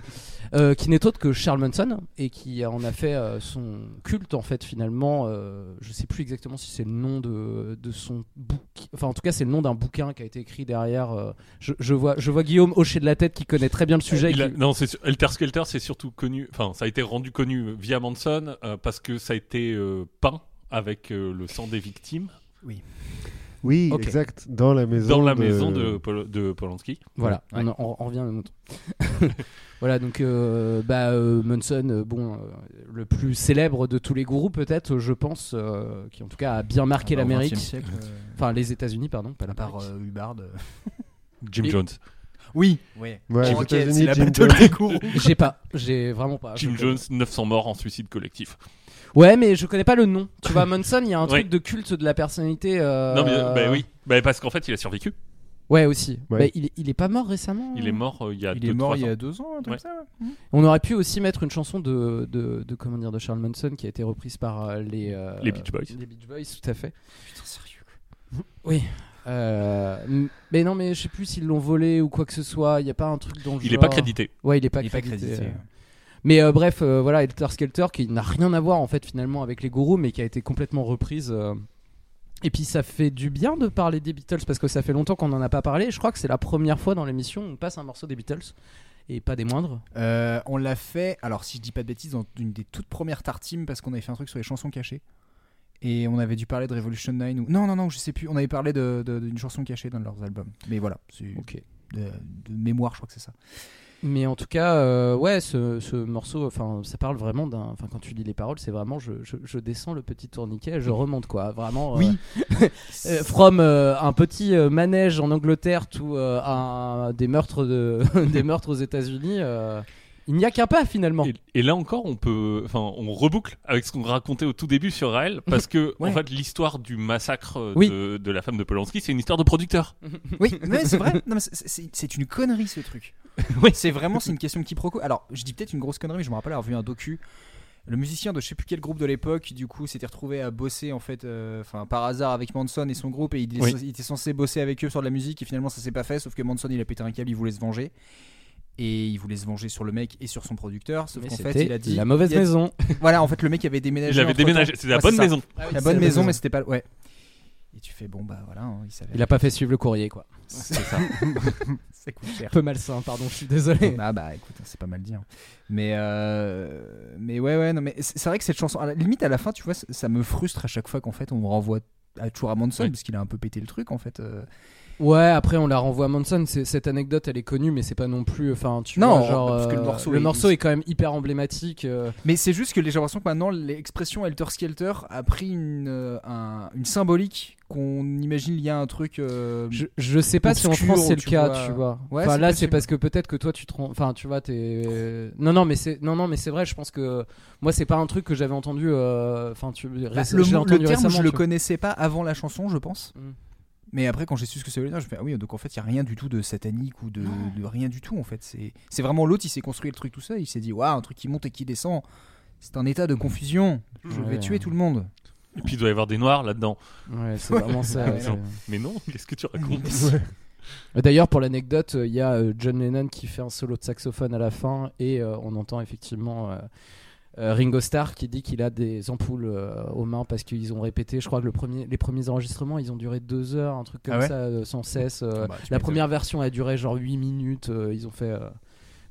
Qui n'est autre que Charles Manson et qui en a fait son culte en fait finalement. je sais plus exactement si c'est le nom de, de son bouquin. Enfin, en tout cas, c'est le nom d'un bouquin qui a été écrit derrière. je, je vois, je vois Guillaume hocher de la tête qui connaît très bien le sujet. Il a- qui- non, Helter Skelter, c'est surtout connu. Enfin, ça a été rendu connu via Manson euh, parce que ça a été euh, peint avec euh, le sang des victimes Oui, Ok. exact. Dans la maison. dans la de... maison de, Pol- de Polanski. Voilà, Ouais. on, on- on revient à notre. [LAUGHS] voilà, donc euh, bah, euh, Manson, bon, le plus célèbre de tous les gourous peut-être, je pense, euh, qui en tout cas a bien marqué Ah bah, l'Amérique. Euh, Enfin, les États-Unis, pardon, pas l'Amérique. euh, Hubbard. Jim Et- Jones. Oui, oui. Ouais, Bon, aux ok, États-Unis, c'est la Jim battle Jones. des [LAUGHS] gourous. J'ai pas, j'ai vraiment pas. Jim Jones, 900 morts en suicide collectif. Ouais, mais je connais pas le nom. Tu vois, [LAUGHS] Manson, il y a un Oui. truc de culte de la personnalité. euh, Non, mais bah oui. Bah, parce qu'en fait, il a survécu. Ouais, aussi. Ouais. Bah, il, est, il est pas mort récemment. Il est mort euh, il y a Il deux, est mort il y ans. a deux ans, un truc Ouais. comme ça. ouais. On aurait pu aussi mettre une chanson de, de, de comment dire de Charles Manson qui a été reprise par euh, les euh, Les Beach Boys. Les Beach Boys, tout à fait. Putain, sérieux. Oui. Euh, mais non, mais je sais plus s'ils l'ont volé ou quoi que ce soit. Il y a pas un truc le Il est genre. pas crédité. Ouais, il est pas Il est pas crédité. euh. Mais euh, bref, euh, voilà, Helter Skelter qui n'a rien à voir en fait finalement avec les gourous, mais qui a été complètement reprise. euh. Et puis ça fait du bien de parler des Beatles parce que ça fait longtemps qu'on n'en a pas parlé. Je crois que c'est la première fois dans l'émission où on passe un morceau des Beatles et pas des moindres. Euh, on l'a fait, alors si je dis pas de bêtises, dans une des toutes premières tartimes parce qu'on avait fait un truc sur les chansons cachées. Et on avait dû parler de Revolution 9 ou... Non, non, non, je sais plus. On avait parlé de- de- d'une chanson cachée dans leurs albums. Mais voilà, c'est Ok. de, de mémoire, je crois que c'est ça. Mais en tout cas, euh, ouais, ce, ce morceau, enfin, ça parle vraiment d'un. Enfin, quand tu lis les paroles, c'est vraiment je, je, je descends le petit tourniquet, je remonte quoi. Vraiment. euh, Oui. [LAUGHS] euh, from euh, un petit manège en Angleterre to euh, un- des meurtres de [LAUGHS] des meurtres aux États-Unis. Il n'y a qu'un pas finalement. Et, et là encore, on peut, enfin, on reboucle avec ce qu'on racontait au tout début sur Raël, parce que [LAUGHS] Ouais. en fait, l'histoire du massacre Oui. de, de la femme de Polanski, c'est une histoire de producteur. [LAUGHS] Oui, mais c'est vrai. Non, mais c'est- c'est c'est une connerie ce truc. [LAUGHS] Oui. C'est vraiment c'est une question de quiproquo. Alors, je dis peut-être une grosse connerie, mais je me rappelle avoir vu un docu. Le musicien de je sais plus quel groupe de l'époque, du coup, s'était retrouvé à bosser en fait, euh, enfin par hasard avec Manson et son groupe, et il, Oui. il était censé bosser avec eux sur de la musique, et finalement ça s'est pas fait, sauf que Manson il a pété un câble, il voulait se venger, et il voulait se venger sur le mec et sur son producteur, sauf Mais qu'en fait il a dit la mauvaise il a- maison. [LAUGHS] Voilà, en fait le mec avait déménagé. Il avait déménagé, c'était la Ouais, bonne c'est maison. La bonne maison, mais c'était pas ouais. Et tu fais bon bah voilà, hein, il savait. Il a pas fait suivre le courrier quoi. [LAUGHS] C'est ça. [LAUGHS] ça coûte cher. Un peu malsain, pardon, je suis désolé. Ah bah écoute, c'est pas mal dit. hein. Mais euh, mais ouais ouais non mais c'est c'est vrai que cette chanson, à la limite à la fin tu vois, ça, me frustre à chaque fois qu'en fait on me renvoie à, toujours à Manson parce qu'il a un peu pété le truc en fait. euh. Ouais, après on la renvoie à Manson. Cette anecdote, elle est connue, mais c'est pas non plus. Enfin, tu Non, vois, genre, parce que le euh, morceau le est- morceau est quand même hyper emblématique. euh, Mais c'est juste que j'ai l'impression que maintenant l'expression Helter Skelter a pris une euh, un- une symbolique qu'on imagine liée à un truc. euh, Je, je sais pas si en France c'est le cas, tu vois. Ouais, enfin là, c'est parce que peut-être que toi tu te rends- enfin tu vois, t'es. Non non mais c'est non non mais c'est vrai. Je pense que moi c'est pas un truc que j'avais entendu. euh, Enfin tu. Bah, le, entendu terme, je le vois. connaissais pas avant la chanson, je pense. Mm. Mais après, quand j'ai su ce que ça voulait dire, je me fais ah oui, donc en fait, il y a rien du tout de satanique ou de, de rien du tout. En fait, c'est c'est vraiment l'autre, il s'est construit le truc tout seul. Il s'est dit waouh, un truc qui monte et qui descend. C'est un état de confusion. Je vais tuer tout le monde. Et puis il doit y avoir des noirs là-dedans. Ouais, c'est vraiment ça. Ah ouais, c'est- non. Mais non, qu'est-ce que tu racontes [LAUGHS] D'ailleurs, pour l'anecdote, euh, il y a euh, John Lennon qui fait un solo de saxophone à la fin et euh, on entend effectivement euh, Ringo Starr qui dit qu'il a des ampoules euh, aux mains parce qu'ils ont répété. Je crois que le premier, les premiers enregistrements, ils ont duré deux heures, un truc comme Ah ouais ça, euh, sans cesse. euh, Ah bah, la première version a duré genre 8 minutes. euh, ils ont fait. euh,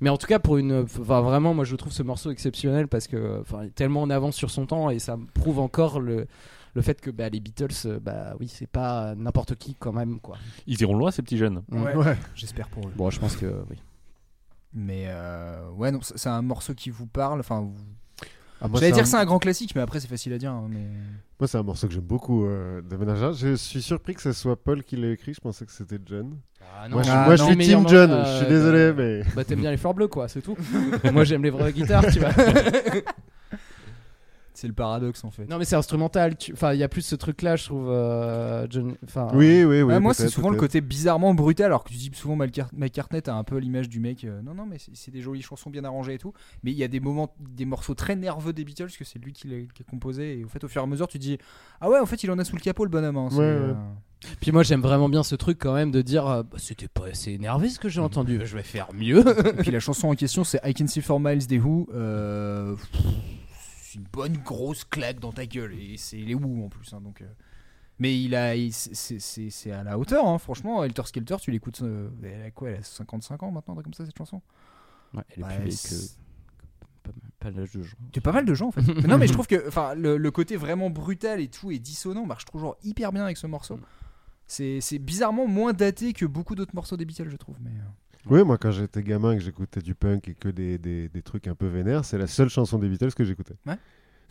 Mais en tout cas, pour une, enfin vraiment, moi je trouve ce morceau exceptionnel parce que, enfin, il est tellement en avance sur son temps et ça prouve encore le, le fait que bah, les Beatles, bah oui, c'est pas n'importe qui quand même, quoi. Ils iront loin ces petits jeunes. Ouais. Ouais. J'espère pour eux. Bon, je pense que oui. Mais euh, ouais, non, c'est c'est un morceau qui vous parle. Enfin, vous... Ah, j'allais dire un- c'est un grand classique, mais après c'est facile à dire. hein, mais Moi, c'est un morceau que j'aime beaucoup euh, de Ménagère. Je suis surpris que ce soit Paul qui l'ait écrit. Je pensais que c'était John. Ah moi, je, Ah, moi, je non, suis Team John. euh, je suis désolé, mais. Bah t'aimes bien les fleurs bleues quoi, c'est tout. [LAUGHS] Moi j'aime les vraies guitares, tu vois. [LAUGHS] c'est le paradoxe en fait. non mais c'est instrumental, tu- enfin il y a plus ce truc là je trouve. euh, John... enfin, Oui, oui, oui. Ouais, moi, c'est souvent le côté bizarrement brutal, alors que tu dis souvent McCartney, t'as un peu l'image du mec. euh, non, non, mais c'est des jolies chansons bien arrangées et tout. Mais il y a des moments, des morceaux très nerveux des Beatles, que c'est lui qui l'a qui a composé. Et au fait, au fur et à mesure, tu dis Ah ouais, en fait, il en a sous le capot le bonhomme. hein, Ouais, euh, ouais. Puis moi j'aime vraiment bien ce truc quand même de dire bah, c'était pas assez énervé ce que j'ai entendu, [LAUGHS] je vais faire mieux. Et puis la chanson en question, c'est I Can See For Miles des Who. Euh, pff, c'est une bonne grosse claque dans ta gueule. Et c'est les Who en plus. hein, donc, euh, Mais il a, c'est- à la hauteur, hein, franchement. Helter Skelter, tu l'écoutes. euh, elle a quoi Elle a 55 ans maintenant, comme ça, cette chanson? Ouais, elle est plus que pas, pas l'âge de Jean. T'es pas mal de gens en fait. [LAUGHS] mais non, mais je trouve que le, le côté vraiment brutal et tout et dissonant marche toujours hyper bien avec ce morceau. C'est c'est bizarrement moins daté que beaucoup d'autres morceaux des Beatles, je trouve. Mais euh, Oui, moi, quand j'étais gamin et que j'écoutais du punk et que des, des, des trucs un peu vénères, c'est la seule chanson des Beatles que j'écoutais. Ouais.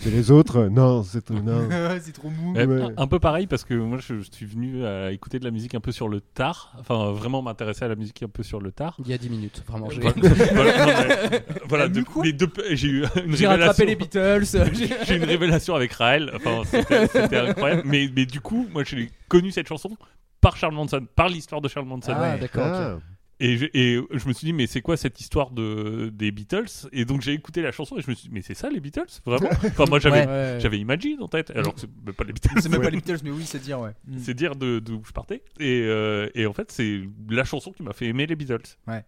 Et les autres, euh, non, c'est. Non. [LAUGHS] c'est trop mou. Euh, Ouais. un, peu pareil parce que moi je, je suis venu à écouter de la musique un peu sur le tard, enfin vraiment m'intéresser à la musique un peu sur le tard. Il y a 10 minutes, vraiment. J'ai Voilà, voilà, non, mais, [LAUGHS] voilà, Mais de- quoi les deux- j'ai eu une j'ai révélation. rattrapé les Beatles. [LAUGHS] j'ai- J'ai une révélation avec Raël, enfin c'était c'était incroyable. Mais, mais du coup, moi j'ai connu cette chanson par Charles Manson, par l'histoire de Charles Manson. Ah, ouais. d'accord. Ah. Et, je, et je me suis dit, mais c'est quoi cette histoire de, des Beatles? Et donc j'ai écouté la chanson et je me suis dit, mais c'est ça les Beatles? Vraiment? [LAUGHS] Enfin, moi j'avais Ouais. Imagine en tête, alors que c'est même pas les Beatles. C'est même pas les Beatles, mais oui, c'est dire, ouais. Mm. C'est dire de- d'où je partais. Et, euh, et en fait, c'est la chanson qui m'a fait aimer les Beatles. Ouais,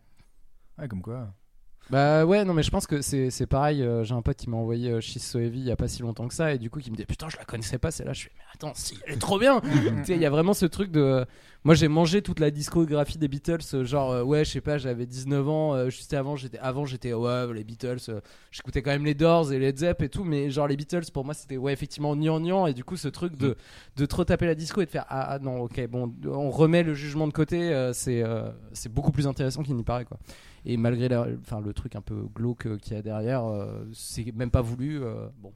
comme quoi. Bah ouais, non mais je pense que c'est c'est pareil. euh, J'ai un pote qui m'a envoyé euh, She's So Heavy il y a pas si longtemps que ça et du coup qui me dit putain je la connaissais pas celle-là. Je fais mais attends si elle est trop bien. [LAUGHS] tu sais il y a vraiment ce truc de Moi j'ai mangé toute la discographie des Beatles, euh, genre euh, ouais je sais pas j'avais 19 ans, euh, juste avant j'étais avant j'étais ouais les Beatles, euh, j'écoutais quand même les Doors et les Zepp et tout, mais genre les Beatles pour moi c'était ouais effectivement gnangnan et du coup ce truc de, de trop taper la disco et de faire ah, ah, non ok bon on remet le jugement de côté, euh, c'est euh, c'est beaucoup plus intéressant qu'il n'y paraît quoi. Et malgré la- enfin, le truc un peu glauque euh, qu'il y a derrière, euh, c'est même pas voulu. euh, bon.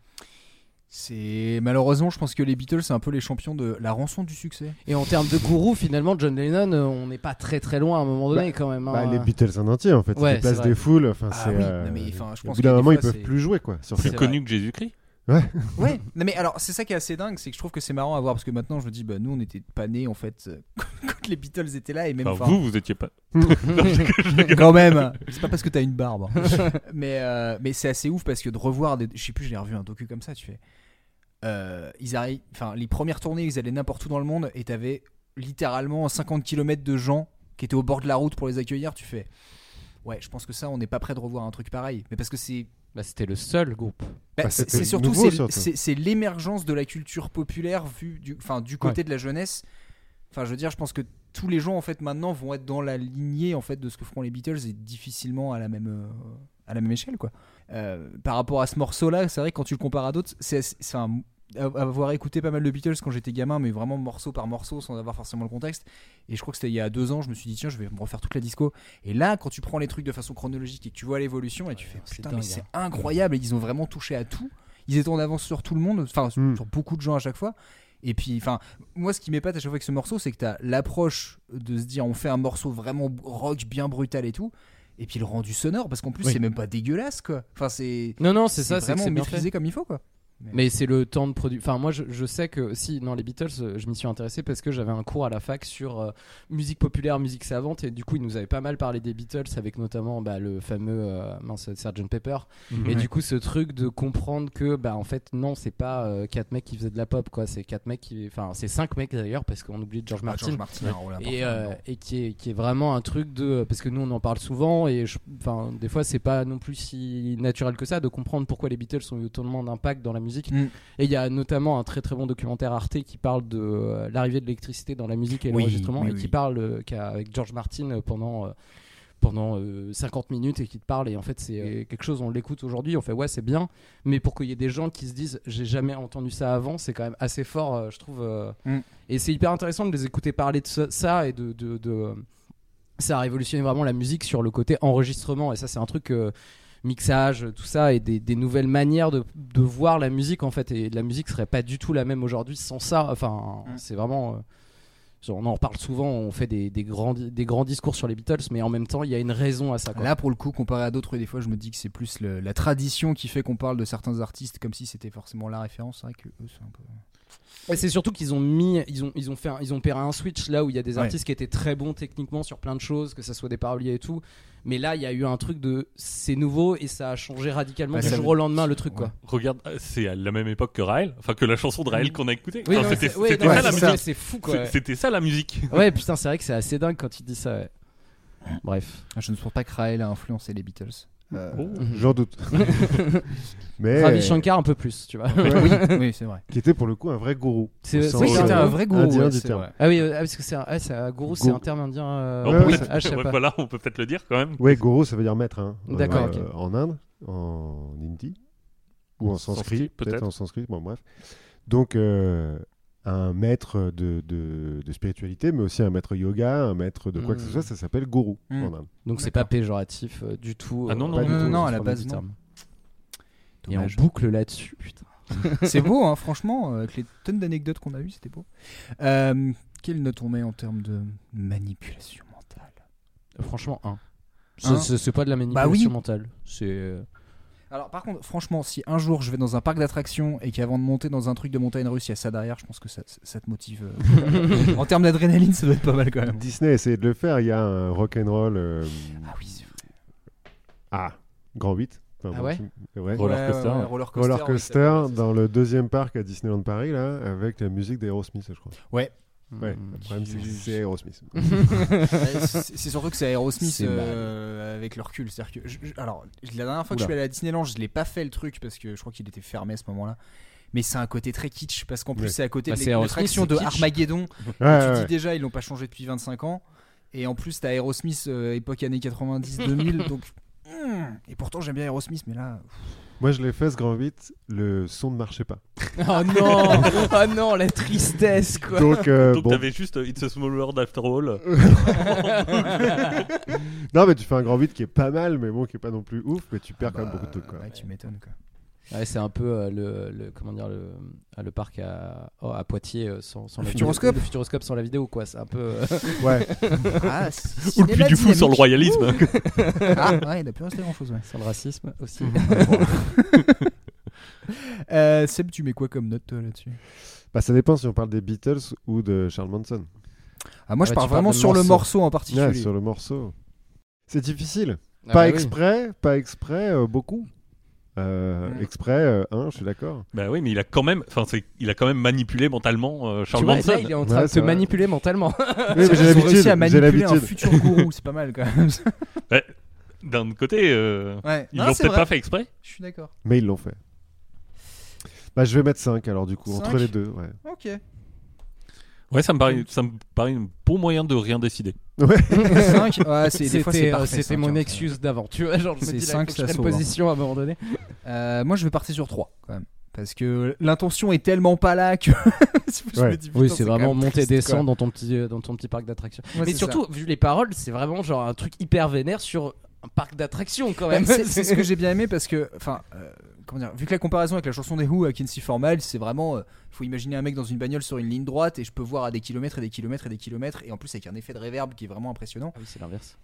C'est malheureusement, je pense que les Beatles, c'est un peu les champions de la rançon du succès. Et en termes de gourou, finalement, John Lennon, on n'est pas très très loin à un moment donné quand même. hein. Bah, les Beatles en entier, en fait. Ouais, ils déplacent des foules. Enfin, Ah c'est. oui, euh, je au pense moment, ils peuvent c'est- plus jouer, quoi. Sur Plus C'est connu que Jésus-Christ. [LAUGHS] Ouais, non, mais alors c'est ça qui est assez dingue, c'est que je trouve que c'est marrant à voir parce que maintenant je me dis, bah nous on était pas nés en fait euh, [LAUGHS] quand les Beatles étaient là et même. Enfin, enfin, vous, vous étiez pas. [LAUGHS] quand même, c'est pas parce que t'as une barbe. hein. mais euh, mais c'est assez ouf parce que de revoir, des... je sais plus, j'ai revu un docu comme ça, tu fais. euh, ils arrivent, enfin les premières tournées, ils allaient n'importe où dans le monde et t'avais littéralement 50 km de gens qui étaient au bord de la route pour les accueillir. Tu fais. Ouais, je pense que ça, on n'est pas prêt de revoir un truc pareil. Mais parce que c'est Bah, c'était le seul groupe. bah, Bah, c'est surtout c'est- l'émergence de la culture populaire vue du, enfin, du côté de la jeunesse. Enfin, je veux dire, je pense que tous les gens en fait maintenant vont être dans la lignée en fait de ce que feront les Beatles et difficilement à la même euh, à la même échelle quoi. Euh, par rapport à ce morceau-là, c'est vrai que quand tu le compares à d'autres, c'est c'est un avoir écouté pas mal de Beatles quand j'étais gamin, mais vraiment morceau par morceau sans avoir forcément le contexte. Et je crois que c'était il y a deux ans, je me suis dit tiens, je vais me refaire toute la disco. Et là, quand tu prends les trucs de façon chronologique et que tu vois l'évolution, et tu fais c'est putain, mais c'est hein. incroyable. Et ils ont vraiment touché à tout. Ils étaient en avance sur tout le monde, enfin Mm. sur beaucoup de gens à chaque fois. Et puis, enfin, moi, ce qui m'épate à chaque fois avec ce morceau, c'est que t'as l'approche de se dire, on fait un morceau vraiment rock, bien brutal et tout. Et puis le rendu sonore, parce qu'en plus, Oui. c'est même pas dégueulasse, quoi. Enfin, c'est Non, non, c'est ça, c'est vraiment maîtrisé comme il faut, quoi. Mais c'est le temps de produire. Enfin, moi, je, je sais que si, dans les Beatles, euh, je m'y suis intéressé parce que j'avais un cours à la fac sur euh, musique populaire, musique savante, et du coup, ils nous avaient pas mal parlé des Beatles avec notamment bah, le fameux euh, mince, Sgt Pepper. Et du coup, ce truc de comprendre que, bah, en fait, non, c'est pas euh, quatre mecs qui faisaient de la pop, quoi. C'est quatre mecs qui. Enfin, c'est cinq mecs d'ailleurs, parce qu'on oublie George Ah, Martin. George Martin rôle et, euh, et qui, est, qui est vraiment un truc de parce que nous on en parle souvent et je- enfin des fois c'est pas non plus si naturel que ça de comprendre pourquoi les Beatles ont eu autant d'impact dans la musique Mm. et il y a notamment un très très bon documentaire Arte qui parle de euh, l'arrivée de l'électricité dans la musique et Oui, l'enregistrement oui, et qui parle euh, qu'a- avec George Martin pendant euh, pendant euh, 50 minutes et qui te parle. Et en fait c'est euh, quelque chose on l'écoute aujourd'hui on fait ouais c'est bien. Mais pour qu'il y ait des gens qui se disent j'ai jamais entendu ça avant c'est quand même assez fort euh, je trouve euh, Mm. et c'est hyper intéressant de les écouter parler de ça, ça et de, de, de- ça a révolutionné vraiment la musique sur le côté enregistrement. Et ça c'est un truc euh, mixage tout ça et des, des nouvelles manières de, de voir la musique en fait et la musique serait pas du tout la même aujourd'hui sans ça enfin Mm. c'est vraiment euh, on en reparle souvent on fait des, des grands des grands discours sur les Beatles mais en même temps il y a une raison à ça quoi. Là, pour le coup, comparé à d'autres, des fois, je me dis que c'est plus le- la tradition qui fait qu'on parle de certains artistes comme si c'était forcément la référence. C'est vrai que eux, c'est un peu. Et c'est surtout qu'ils ont mis, ils ont, ils ont fait, un- ils ont opéré un switch là où il y a des Ouais. artistes qui étaient très bons techniquement sur plein de choses, que ça soit des paroliers et tout. Mais là, il y a eu un truc de, c'est nouveau et ça a changé radicalement Bah, du ça jour au lendemain le truc quoi. Regarde, euh, c'est à la même époque que Raël, enfin que la chanson de Raël qu'on a écoutée. Oui, Enfin, non, c'était ouais, ça la musique. c'est fou quoi. C'était ça la musique. Ouais, putain, c'est vrai que c'est assez dingue quand il dit ça. ouais. Bref. Ah, Je ne pense pas que Raël a influencé les Beatles. Euh, Oh. J'en doute. [LAUGHS] Mais. Ravi Shankar un peu plus, tu vois. oui, oui, c'est vrai. Qui était pour le coup un vrai gourou. C'est- que c'était euh, un vrai gourou, indien ouais, du c'est terme. vrai. Ah oui, euh, ah, parce que c'est un, ah, gourou, c'est un terme indien. euh, On Ouais, ah, je sais ouais, pas. voilà, on peut peut-être le dire quand même. Ouais, gourou, ça veut dire maître. Hein. D'accord. En Inde, en hindi, ou en Sanskrit, peut-être en sanskrit, bon bref. Donc, euh, un maître de, de, de spiritualité, mais aussi un maître yoga, un maître de quoi que ce Mm. soit, ça s'appelle gourou Mm. en Inde. Donc c'est pas péjoratif euh, du tout. Ah non, non, pas non, du tout, non, au à la base, du non. terme. Et on boucle là-dessus, putain. [LAUGHS] C'est beau, hein, franchement, euh, avec les tonnes d'anecdotes qu'on a eues, c'était beau. Euh, quelle note on met en termes de manipulation mentale? Franchement, un. Un C'est- pas de la manipulation Bah oui. mentale. C'est. Alors, par contre, franchement, si un jour je vais dans un parc d'attractions et qu'avant de monter dans un truc de montagne russe, il y a ça derrière, je pense que ça, ça te motive. euh, [LAUGHS] en termes d'adrénaline, ça doit être pas mal quand même. Disney a essayé de le faire. Il y a un rock'n'roll. euh, Ah oui, c'est vrai. ah, grand 8. Enfin, Ah bon, ouais c'est- ouais. Roller coaster. ouais, ouais, roller coaster. Roller dans le deuxième parc à Disneyland Paris, là, avec la musique d'Aerosmith, je crois. Ouais, mm, le problème, c'est que [LAUGHS] c'est Aerosmith. Ouais, c'est surtout que c'est Aerosmith euh, avec le recul. C'est-à-dire que je- je- alors, la dernière fois que je suis allé à Disneyland, je l'ai pas fait le truc parce que je crois qu'il était fermé à ce moment-là. Mais c'est un côté très kitsch parce qu'en plus Ouais. c'est à côté Bah, de c'est Aerosmith, de c'est kitsch. Armageddon. Ouais, tu ouais, dis ouais. déjà ils l'ont pas changé depuis 25 ans. Et en plus t'as Aerosmith euh, époque années 90-2000 [LAUGHS] donc. hmm, Et pourtant j'aime bien Aerosmith mais là. Moi, je l'ai fait ce grand 8, le son ne marchait pas. [LAUGHS] Oh non Oh non, la tristesse quoi Donc, euh, Donc bon. t'avais juste euh, It's a Small World After All. [LAUGHS] Non, mais tu fais un grand 8 qui est pas mal, mais bon, qui est pas non plus ouf, mais tu perds quand même bah, beaucoup de trucs. Quoi. Ouais, tu m'étonnes quoi. Ouais, c'est un peu euh, le, le- comment dire le, ah, le parc à, oh, à Poitiers euh, sans, sans Le la Futuroscope. vidéo. Le futuroscope sans la vidéo quoi, c'est un peu euh, [LAUGHS] Ouais. Ah, [LAUGHS] Ou le Puy du Fou sur le royalisme. Ah ouais, il a plus resté grand chose ouais. sans le racisme aussi. [LAUGHS] Euh, Seb, tu mets quoi comme note toi là-dessus? Bah, ça dépend si on parle des Beatles ou de Charles Manson. Ah, moi je Ouais, parles vraiment sur le morceau. morceau en particulier. Ouais, sur le morceau. C'est difficile. Ah pas bah oui. exprès, pas exprès, euh, beaucoup. Euh, Mm. Exprès, euh, un, je suis d'accord. Bah oui, mais il a quand même, enfin, c'est- il a quand même manipulé mentalement euh, Tu Charles vois, Manson. là, il est en train Ouais, de vrai. manipuler mentalement. Oui, [LAUGHS] mais j'ai l'habitude. réussi à manipuler un futur gourou, c'est pas mal quand même. [LAUGHS] D'un côté, euh, Ouais. ils l'ont peut-être pas fait exprès. Je suis d'accord. Mais ils l'ont fait. Bah, je vais mettre 5 alors, du coup, entre les deux. Ouais. Ok. Ouais, ça me paraît, ça me paraît un bon moyen de rien décider. Ouais. [LAUGHS] 5 ouais, c'est des fois c'est C'était euh, mon excuse d'avant. Tu vois, genre je me C'est dis sauve, hein. position à un moment donné. Euh, moi je vais partir sur 3 quand même. Parce que l'intention est tellement pas là que. [LAUGHS] je Ouais. me dis, Oui, c'est vraiment monter triste, descendre dans ton petit euh, dans ton petit parc d'attractions. Ouais, Mais surtout, vu les paroles, c'est vraiment genre un truc hyper vénère sur un parc d'attractions quand même. c'est c'est ce que j'ai bien aimé parce que, enfin, euh, comment dire, vu que la comparaison avec la chanson des Who à Kinsey Formal, c'est vraiment, euh, faut imaginer un mec dans une bagnole sur une ligne droite et je peux voir à des kilomètres et des kilomètres et des kilomètres et en plus avec un effet de réverb qui est vraiment impressionnant. Ah oui, c'est l'inverse.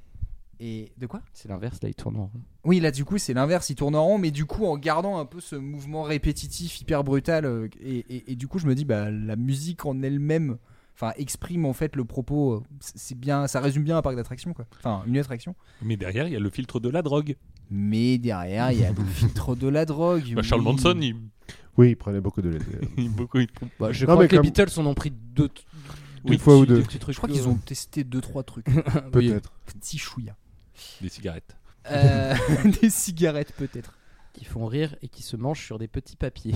Et de quoi? C'est l'inverse, là il tourne en rond. Oui, là du coup c'est l'inverse, il tourne en rond, mais du coup en gardant un peu ce mouvement répétitif hyper brutal euh, et, et- et du coup je me dis bah la musique en elle-même, enfin exprime en fait le propos, euh, c'est c'est bien, ça résume bien un parc d'attractions quoi, enfin une attraction. Mais derrière, il y a le filtre de la drogue. Mais derrière il y a le [LAUGHS] filtre de la drogue. Bah, Charles oui. Manson, il, Oui, il prenait beaucoup de lait. [LAUGHS] beaucoup, il- Bah, je Non, crois mais que les comme- Beatles en ont pris deux. Une fois ou deux. petits trucs Je crois qu'ils ont testé deux trois trucs, [LAUGHS] Oui. Peut-être. petit chouïa. des cigarettes. Euh, des cigarettes peut-être. qui font rire et qui se mangent sur des petits papiers.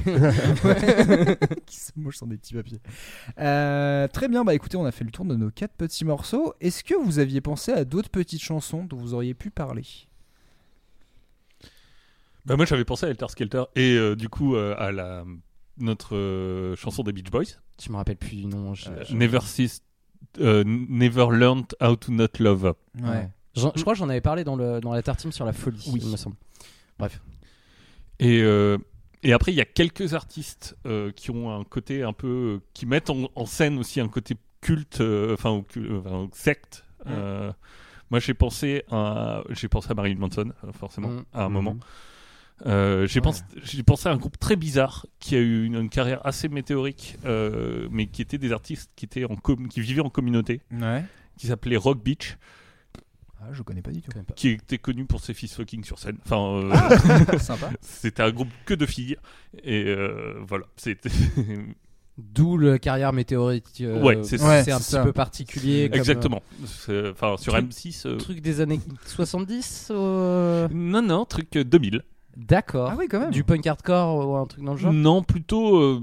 qui se mangent sur des petits papiers. Euh, très bien, bah écoutez, on a fait le tour de nos quatre petits morceaux. Est-ce que vous aviez pensé à d'autres petites chansons dont vous auriez pu parler? Bah moi, j'avais pensé à Helter Skelter et euh, du coup euh, à la notre euh, chanson des Beach Boys, je me rappelle plus du nom. je- Euh, je- Never Cease, euh, Never Learned How to Not Love. Ouais. J'en- Je crois que j'en avais parlé dans, le, dans la tartine sur la folie, Oui. il me semble. Et, euh, et après, il y a quelques artistes euh, qui ont un côté un peu. qui mettent en, en scène aussi un côté culte, euh, enfin, au cul- euh, enfin, secte. Euh, moi, j'ai pensé à, j'ai pensé à Marilyn Manson, euh, forcément, Mm. à un Mhm. moment. Euh, j'ai Ouais. pensé, à un groupe très bizarre qui a eu une, une carrière assez météorique, euh, mais qui étaient des artistes qui étaient en com- qui vivaient en communauté, Ouais. qui s'appelait Rock Beach, Ah, je connais pas du tout. qui était connu pour ses fils fucking sur scène. Enfin, euh, [LAUGHS] Sympa. c'était un groupe que de filles et euh, voilà, c'était [LAUGHS] D'où le carrière météorique. euh, Ouais, c'est. Ouais, un c'est petit ça. peu particulier. comme, exactement. Enfin, sur Truc- M6. euh, euh, truc des années 70 euh, Non, non, truc euh, 2000. D'accord. Ah oui, quand même. Du punk hardcore ou un truc dans le genre? Non, plutôt, euh,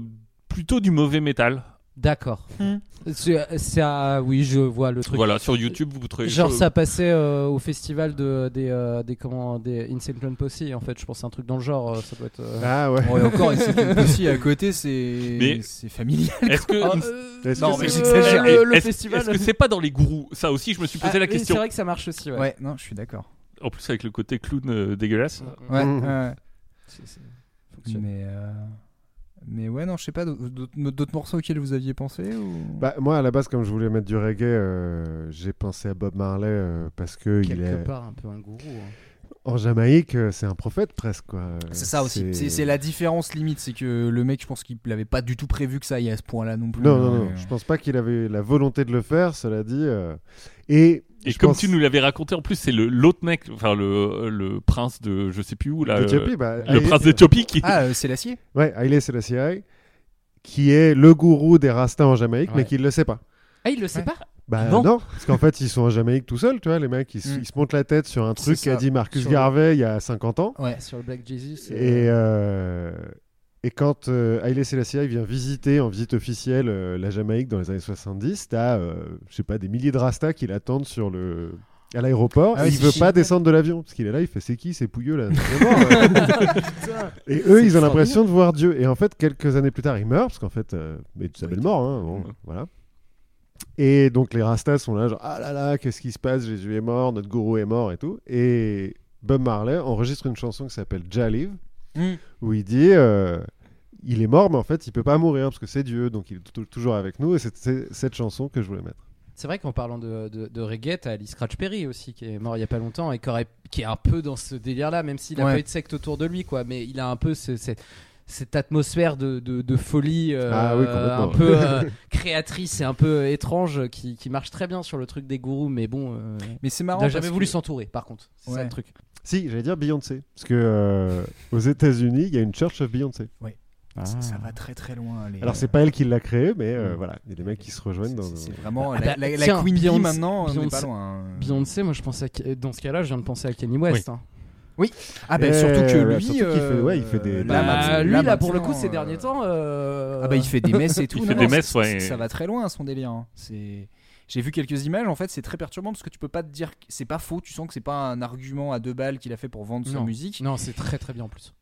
plutôt du mauvais métal. D'accord. Hmm. C'est c'est à- Oui, je vois le truc. Voilà, sur YouTube, vous trouvez. Genre ça passait euh, au festival de, des, euh, des, comment, des Insane Clown Posse en fait je pense que c'est un truc dans le genre euh, ça doit être euh, Ah ouais. Ouais, encore, et [LAUGHS] c'est aussi à côté, c'est Mais- c'est familial. Est-ce que. Ah, euh, Est-ce Non, que mais c'est- j'exagère. le, le est-ce- festival Est-ce que c'est pas dans les gourous? Ça aussi, je me suis posé Ah, la oui, question. c'est vrai que ça marche aussi ouais, Ouais, non, je suis d'accord. En plus, avec le côté clown euh, dégueulasse. Ouais, ouais. C'est- c'est- fonctionne. Mais, euh, mais ouais, non, je sais pas, d'autres- d'autres morceaux auxquels vous aviez pensé ou... Bah, moi, à la base, comme je voulais mettre du reggae, euh, j'ai pensé à Bob Marley euh, parce que il quelque est part un peu un gourou hein. En Jamaïque, euh, c'est un prophète presque quoi. C'est ça aussi. C'est c'est la différence limite, c'est que le mec, je pense qu'il l'avait pas du tout prévu que ça aille à ce point-là non plus. Non, hein, non, non. mais- Je pense pas qu'il avait la volonté de le faire. Cela dit, euh, et Et je comme pense- tu nous l'avais raconté, en plus, c'est le l'autre mec, enfin le, le prince de je sais plus où là. d'Éthiopie, euh, bah, le prince d'Éthiopie qui. Ah, euh, c'est l'acier Ouais, Haïlé Selassie, qui est le gourou des Rastas en Jamaïque, mais qui ne le sait pas. ah il le sait Ouais. pas? Bah Non. non, parce qu'en fait ils sont en Jamaïque tout seuls, tu vois, les mecs, ils, se- Mm. ils se montent la tête sur un truc C'est qu'a ça. dit Marcus Sur le- Garvey il y a 50 ans. Ouais. sur le Black Jesus Et, euh, Et quand euh, Haile Selassie vient visiter en visite officielle euh, la Jamaïque dans les années 70, t'as, euh, je sais pas, des milliers de rastas qui l'attendent sur le à l'aéroport. Ah ouais, il c'est veut chiant. pas descendre de l'avion parce qu'il est là, il fait c'est qui ces pouilleux là? C'est euh. [LAUGHS] Et eux, ils ont l'impression de voir Dieu. Et en fait, quelques années plus tard, il meurt parce qu'en fait, euh, mais tu s'appelles mort, hein, bon, Ouais. voilà. Et donc les rastas sont là, genre ah là là, qu'est-ce qui se passe? Jésus est mort, notre gourou est mort et tout. Et Bob Marley enregistre une chanson qui s'appelle Jalive Mm. où il dit euh, il est mort, mais en fait, il peut pas mourir parce que c'est Dieu, donc il est tou- toujours avec nous. Et c'est c'est cette chanson que je voulais mettre. C'est vrai qu'en parlant de, de, de reggae, t'as Ali Scratch Perry aussi qui est mort il y a pas longtemps et qui, aurait- qui est un peu dans ce délire-là, même s'il a Ouais. pas eu de secte autour de lui, quoi. Mais il a un peu ce- ce- cette atmosphère de, de, de folie euh, Ah oui, un peu euh, [LAUGHS] créatrice et un peu étrange qui, qui marche très bien sur le truc des gourous, mais bon, euh, Mais c'est il marrant. n'a jamais voulu que- s'entourer. Par contre, c'est ça Ouais. le truc. Si, j'allais dire Beyoncé, parce que euh, aux États-Unis, il y a une Church of Beyoncé. Ça, ça va très très loin. les- Alors c'est pas elle qui l'a créé, mais euh, Mm. voilà, il y a des mecs qui se rejoignent dans. C'est vraiment Ah la, bah, la- la tiens, Queen Bee Beyoncé- maintenant, on n'est Beyoncé- pas loin. hein. Beyoncé, moi je pense à, dans ce cas-là, je viens de penser à Kenny West. hein. Ah bah Eh, surtout que ouais, lui, surtout qu'il fait- euh, ouais, il fait des- là, Bah, lui, là, pour le coup, ces euh, derniers temps. euh, Ah bah il fait des messes et [LAUGHS] tout. Il non, fait des messes, ça- ouais. Ça va très loin son délire. hein. C'est. J'ai vu quelques images, en fait, c'est très perturbant parce que tu peux pas te dire que c'est pas faux. Tu sens que c'est pas un argument à deux balles qu'il a fait pour vendre sa musique. Non, c'est très très bien en plus.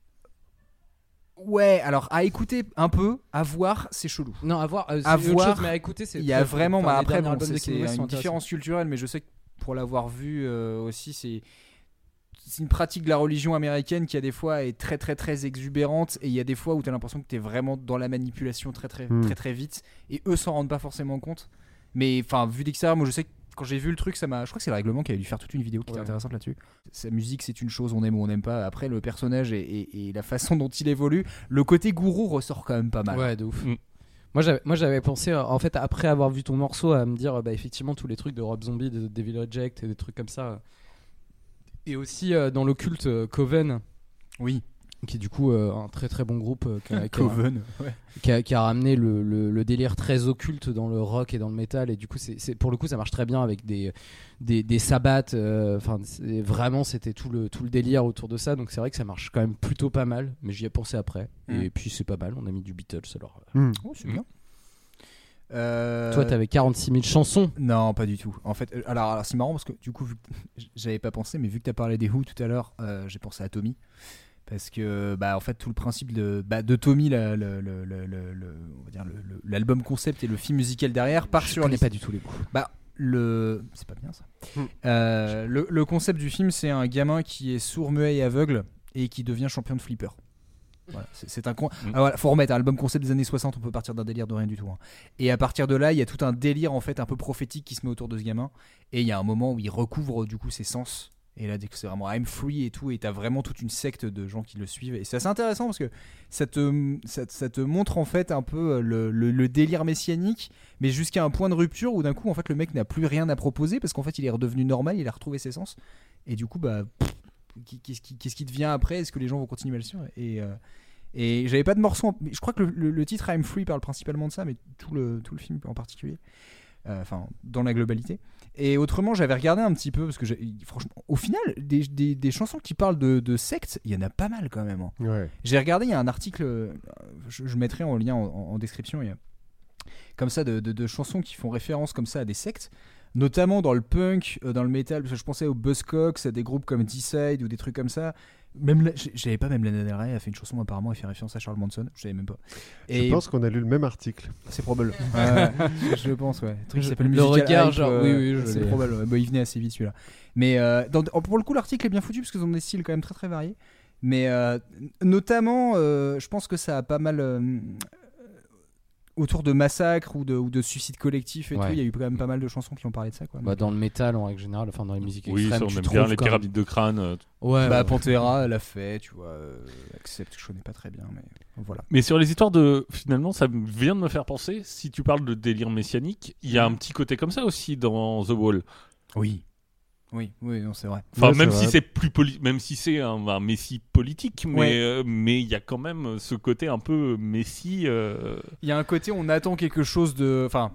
Ouais, alors à écouter un peu, à voir, c'est chelou. Non, à voir, euh, c'est À voir, chose, mais à écouter, c'est Il y a vraiment, enfin, bah, après, bon, c'est une différence culturelle, mais je sais que pour l'avoir vu euh, aussi, c'est c'est une pratique de la religion américaine qui a des fois est très très très exubérante et il y a des fois où tu as l'impression que tu es vraiment dans la manipulation très très Hmm. très très vite et eux s'en rendent pas forcément compte. Mais enfin, vu d'extérieur, moi je sais que quand j'ai vu le truc, ça m'a. Je crois que c'est le règlement qui avait dû faire toute une vidéo qui était intéressante là-dessus. Sa musique, c'est une chose, on aime ou on n'aime pas. Après, le personnage et, et- et la façon dont il évolue, le côté gourou ressort quand même pas mal. Ouais, de ouf. Mm. Moi, j'avais, pensé, euh, en fait, après avoir vu ton morceau, à me dire, euh, bah, effectivement, tous les trucs de Rob Zombie, de Devil Reject et des trucs comme ça. Et aussi euh, dans l'occulte euh, Coven, Oui. qui est du coup euh, un très très bon groupe euh, qui, a, qui a- Coven. Ouais. qui a- qui a ramené le, le- le délire très occulte dans le rock et dans le métal. Et du coup, c'est, pour le coup, ça marche très bien avec des, des, des sabbats. euh, Enfin, vraiment, c'était tout le, tout le délire autour de ça. Donc, c'est vrai que ça marche quand même plutôt pas mal. Mais j'y ai pensé après. Mm. Et puis, c'est pas mal. On a mis du Beatles. Alors, euh, Hmm. Oh, c'est bien. Euh, toi, t'avais 46 000 chansons. Non, pas du tout. En fait, euh, alors, alors, c'est marrant parce que du coup, [LAUGHS] j'avais pas pensé, mais vu que tu as parlé des Who tout à l'heure, euh, j'ai pensé à Tommy. Parce que, bah, en fait, tout le principe de, bah, de Tommy, l'album concept et le film musical derrière part Je sur connais les- pas du tout les goûts. Bah, le. C'est pas bien ça. Hmm. Euh, le, le concept du film, c'est un gamin qui est sourd, muet et aveugle et qui devient champion de flipper. Voilà, c'est un con. Voilà, faut remettre un album concept des années 60, on peut partir d'un délire de rien du tout. hein. Et à partir de là, il y a tout un délire en fait un peu prophétique qui se met autour de ce gamin. Et il y a un moment où il recouvre du coup ses sens. Et là, dès que c'est vraiment I'm free et tout, et t'as vraiment toute une secte de gens qui le suivent. Et c'est assez intéressant parce que ça te, ça, te- ça te montre en fait un peu euh, le, le- le délire messianique, mais jusqu'à un point de rupture où d'un coup, en fait, le mec n'a plus rien à proposer parce qu'en fait, il est redevenu normal, il a retrouvé ses sens. Et du coup, bah, pff, qu'est-ce qui, qu'est-ce qui devient après Est-ce que les gens vont continuer à le suivre Et, euh, et j'avais pas de morceau. en- Je crois que le, le- le titre I'm Free parle principalement de ça, mais tout le, tout le film en particulier. Euh, Enfin, dans la globalité. Et autrement, j'avais regardé un petit peu, parce que franchement, au final, des, des- des chansons qui parlent de, de secte, il y en a pas mal quand même. hein. Ouais. J'ai regardé, il y a un article, euh, je, je mettrai en lien en, en- en description, il y a comme ça de, de- de chansons qui font référence comme ça à des sectes, notamment dans le punk, euh, dans le metal, parce que je pensais aux Buzzcocks, à des groupes comme D-Side ou des trucs comme ça. Même j'avais pas même Lana Del Rey a fait une chanson apparemment elle fait référence à Charles Manson, je savais même pas. Je pense qu'on a lu le même article. c'est probable. Ouais, ouais, je pense ouais. Un truc qui s'appelle le Musical regard, Hype, genre, euh, oui, oui, je c'est probable. ouais. Bah, il venait assez vite celui-là. Mais euh, dans- pour le coup l'article est bien foutu parce qu'ils ont des styles quand même très très variés. Mais euh, notamment, euh, je pense que ça a pas mal euh, autour de massacres ou de, ou de suicides collectifs et Ouais. tout. Il y a eu quand même pas mal de chansons qui ont parlé de ça. Quoi. Bah, dans le métal en règle générale, enfin dans les musiques Oui, extrêmes, ça, on tu aime trouves bien les même- pyramides de crâne. euh, Ouais, bah, ouais. Pantera, elle a fait, tu vois. euh, Accept, je connais pas très bien, mais voilà. Mais sur les histoires de. Finalement, ça vient de me faire penser, si tu parles de délire messianique, il y a un petit côté comme ça aussi dans The Wall. Oui. Oui, oui, non, c'est vrai. Enfin, Ouais, même si c'est plus poli- même si c'est un, un messie politique, mais Ouais. euh, mais il y a quand même ce côté un peu messie. euh, Il y a un côté, on attend quelque chose de. Enfin.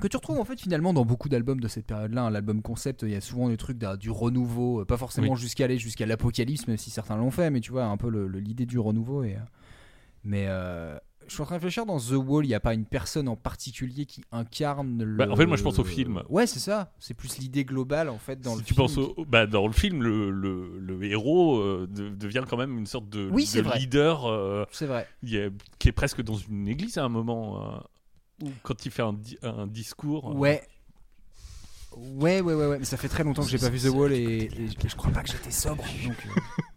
Que tu retrouves en fait finalement dans beaucoup d'albums de cette période-là. hein. L'album concept, il y a souvent des trucs du renouveau, euh, pas forcément jusqu'à aller jusqu'à l'apocalypse, même si certains l'ont fait, mais tu vois, un peu l'idée du renouveau. Et, Mais euh, je suis en train de réfléchir dans The Wall, il n'y a pas une personne en particulier qui incarne le. Bah, en fait, moi, je pense au film. Ouais, c'est ça. C'est plus l'idée globale en fait dans si le tu film. penses au, bah, dans le film, le, le, le héros euh, de- devient quand même une sorte de, Oui, de vrai. leader euh, C'est vrai. il est- qui est presque dans une église à un moment. euh, quand il fait un, di- un discours. euh, Ouais. Ouais, ouais, ouais, ouais. Mais ça fait très longtemps que j'ai pas vu The Wall et, et- et je crois pas que j'étais sobre. Donc, euh, [LAUGHS]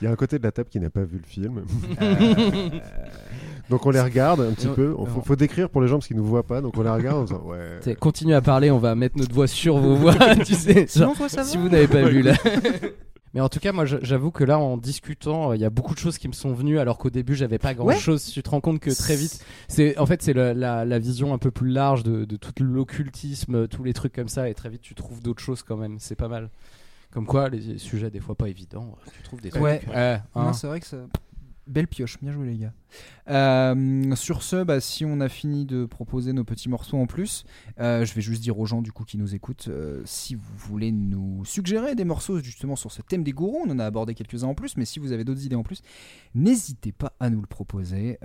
Il y a un côté de la table qui n'a pas vu le film. euh, [LAUGHS] Donc on les regarde un petit peu. Il faut, décrire pour les gens parce qu'ils nous voient pas. Donc on les regarde en disant ouais. [LAUGHS] T'sais, Continuez à parler, on va mettre notre voix sur vos voix, [LAUGHS] tu sais. Genre, ça si va vous n'avez pas vu là. Mais en tout cas, moi, j'avoue que là, en discutant, euh, il y a beaucoup de choses qui me sont venues, alors qu'au début, j'avais pas grand chose. Tu te rends compte que très vite, c'est en fait, c'est la, la vision un peu plus large de, de tout l'occultisme, tous les trucs comme ça, et très vite, tu trouves d'autres choses quand même. C'est pas mal. Comme quoi, les sujets des fois pas évidents, tu trouves des trucs. Ouais. hein. Non, c'est vrai que ça. Belle pioche, bien joué les gars. Euh, sur ce, bah, si on a fini de proposer nos petits morceaux en plus, euh, je vais juste dire aux gens du coup qui nous écoutent, euh, si vous voulez nous suggérer des morceaux justement sur ce thème des gourous, on en a abordé quelques-uns en plus, mais si vous avez d'autres idées en plus, n'hésitez pas à nous le proposer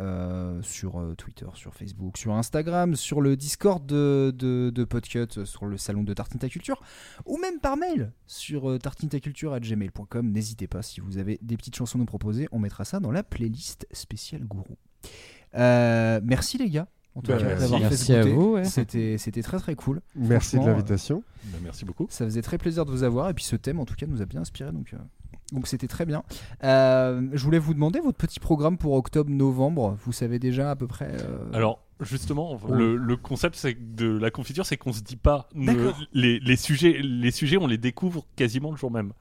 sur Twitter, sur Facebook, sur Instagram, sur le Discord de, de, Podcut, sur le salon de Tartinta Culture, ou même par mail sur tartintaculture@gmail.com. N'hésitez pas si vous avez des petites chansons à nous proposer, on mettra ça dans la playlist spéciale gourou. Euh, merci les gars. En tout Bah, cas, merci. d'avoir fait à vous, ouais. C'était, c'était très très cool. Merci de l'invitation. Bah, merci beaucoup. Ça faisait très plaisir de vous avoir et puis ce thème en tout cas nous a bien inspiré donc euh, donc c'était très bien. Euh, je voulais vous demander votre petit programme pour octobre-novembre. Vous savez déjà à peu près. euh, Alors, justement, Oh. le, le concept c'est de la confiture, c'est qu'on se dit pas. ne- les, les sujets, les sujets, on les découvre quasiment le jour même.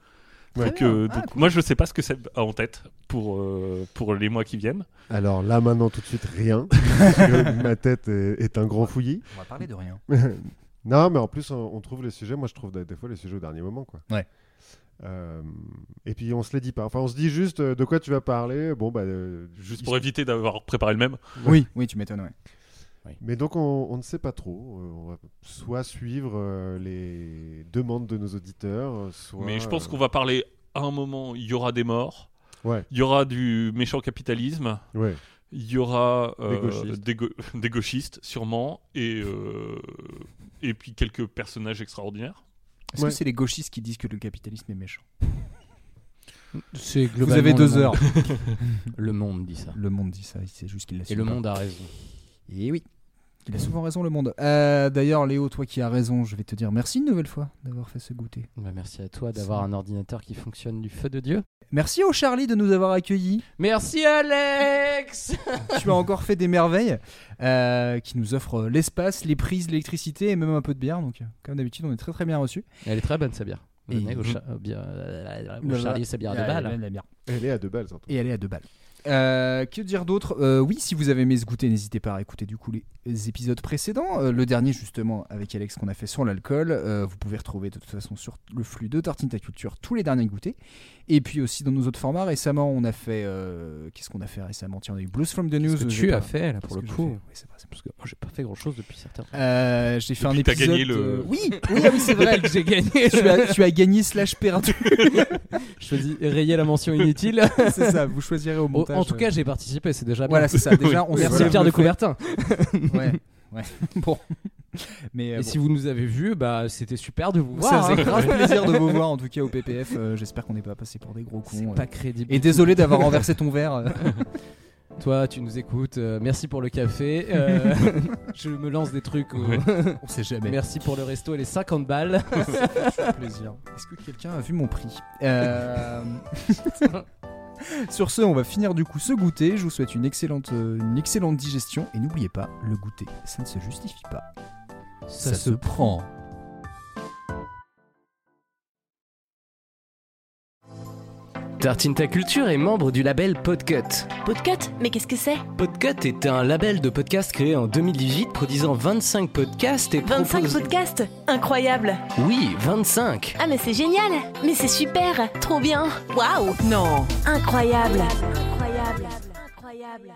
Donc, euh, Ah, donc cool. moi, je sais pas ce que c'est en tête pour, euh, pour les mois qui viennent. Alors là maintenant tout de suite rien. [LAUGHS] parce que ma tête est, est un grand fouillis. On va parler de rien. [LAUGHS] non mais en plus on, on trouve les sujets. Moi je trouve des, fois les sujets au dernier moment quoi. Ouais. Euh, et puis on se les dit pas. Enfin on se dit juste euh, de quoi tu vas parler? Bon bah. euh, Juste pour éviter d'avoir préparé le même. Oui, oui, tu m'étonnes. Ouais. Mais donc on, on ne sait pas trop. Euh, on va soit suivre euh, les demandes de nos auditeurs, euh, soit. Mais je pense euh, qu'on va parler à un moment, il y aura des morts, Ouais, il y aura du méchant capitalisme, ouais. il y aura euh, Des gauchistes. des, go- [LAUGHS] des gauchistes, sûrement, et, euh, et puis quelques personnages extraordinaires. Est-ce Ouais. que c'est les gauchistes qui disent que le capitalisme est méchant? C'est Vous avez deux heures. [LAUGHS] Le monde dit ça. Le monde dit ça. C'est juste qu'il l'a Et le monde a raison. Et oui. Il a souvent raison le monde. Euh, D'ailleurs, Léo, toi qui as raison, je vais te dire merci une nouvelle fois d'avoir fait ce goûter. Bah, merci à toi d'avoir un ordinateur qui fonctionne du feu de Dieu. Merci au Charlie de nous avoir accueillis. Merci Alex [LAUGHS] tu as encore fait des merveilles euh, qui nous offrent l'espace, les prises, l'électricité et même un peu de bière. Donc, euh, comme d'habitude, on est très très bien reçus. Elle est très bonne sa bière. Et- Venez au, cha- au bière- au Charlie, sa bière. La bière. Elle est à deux balles. Et elle est à deux balles. Euh, que dire d'autre? Euh, Oui, si vous avez aimé ce goûter, n'hésitez pas à écouter du coup les épisodes précédents. Euh, le dernier justement avec Alex qu'on a fait sur l'alcool. Euh, vous pouvez retrouver de toute façon sur le flux de Tartinta Culture tous les derniers goûters. Et puis aussi dans nos autres formats. Récemment, on a fait euh, qu'est-ce qu'on a fait récemment? Tiens, on a eu Blues from the News. Ce que tu as fait là pour le coup. Oui, c'est vrai, Parce que moi j'ai pas fait grand chose depuis certains temps. Euh, j'ai fait un Depuis que t'as épisode. gagné le- euh, Oui, oui, oui, c'est vrai. que j'ai gagné. [LAUGHS] tu, as, tu as gagné slash perdu. [LAUGHS] Je choisis rayer la mention inutile. c'est ça. Vous choisirez au Au- en tout cas, euh, j'ai participé, c'est déjà bien. voilà, c'est ça. [LAUGHS] Déjà, on Merci. Pierre de Coubertin. [LAUGHS] Ouais, ouais. [LAUGHS] bon. Mais euh, Et bon. si vous nous avez vus, bah c'était super de vous Ça voir. faisait hein. grave plaisir de vous voir en tout cas au PPF. Euh, J'espère qu'on n'est pas passé pour des gros cons. C'est euh. pas crédible. Et désolé d'avoir renversé ton verre. Toi, tu nous écoutes. merci pour le café. je me lance des trucs. où- On sait jamais. merci pour le resto et les 50 balles. plaisir. Est-ce que quelqu'un a vu mon prix? Euh, Sur ce, on va finir du coup ce goûter. Je vous souhaite une excellente, euh, une excellente digestion. Et n'oubliez pas, le goûter, ça ne se justifie pas. Ça, se prend. Tartine ta culture est membre du label Podcut. Podcut Mais qu'est-ce que c'est? Podcut est un label de podcast créé en 2018 produisant 25 podcasts et 25 propose- podcasts? Incroyable! Oui, 25. Ah mais c'est génial! Mais c'est super! Trop bien! Waouh! Non. Incroyable Incroyable! Incroyable. Incroyable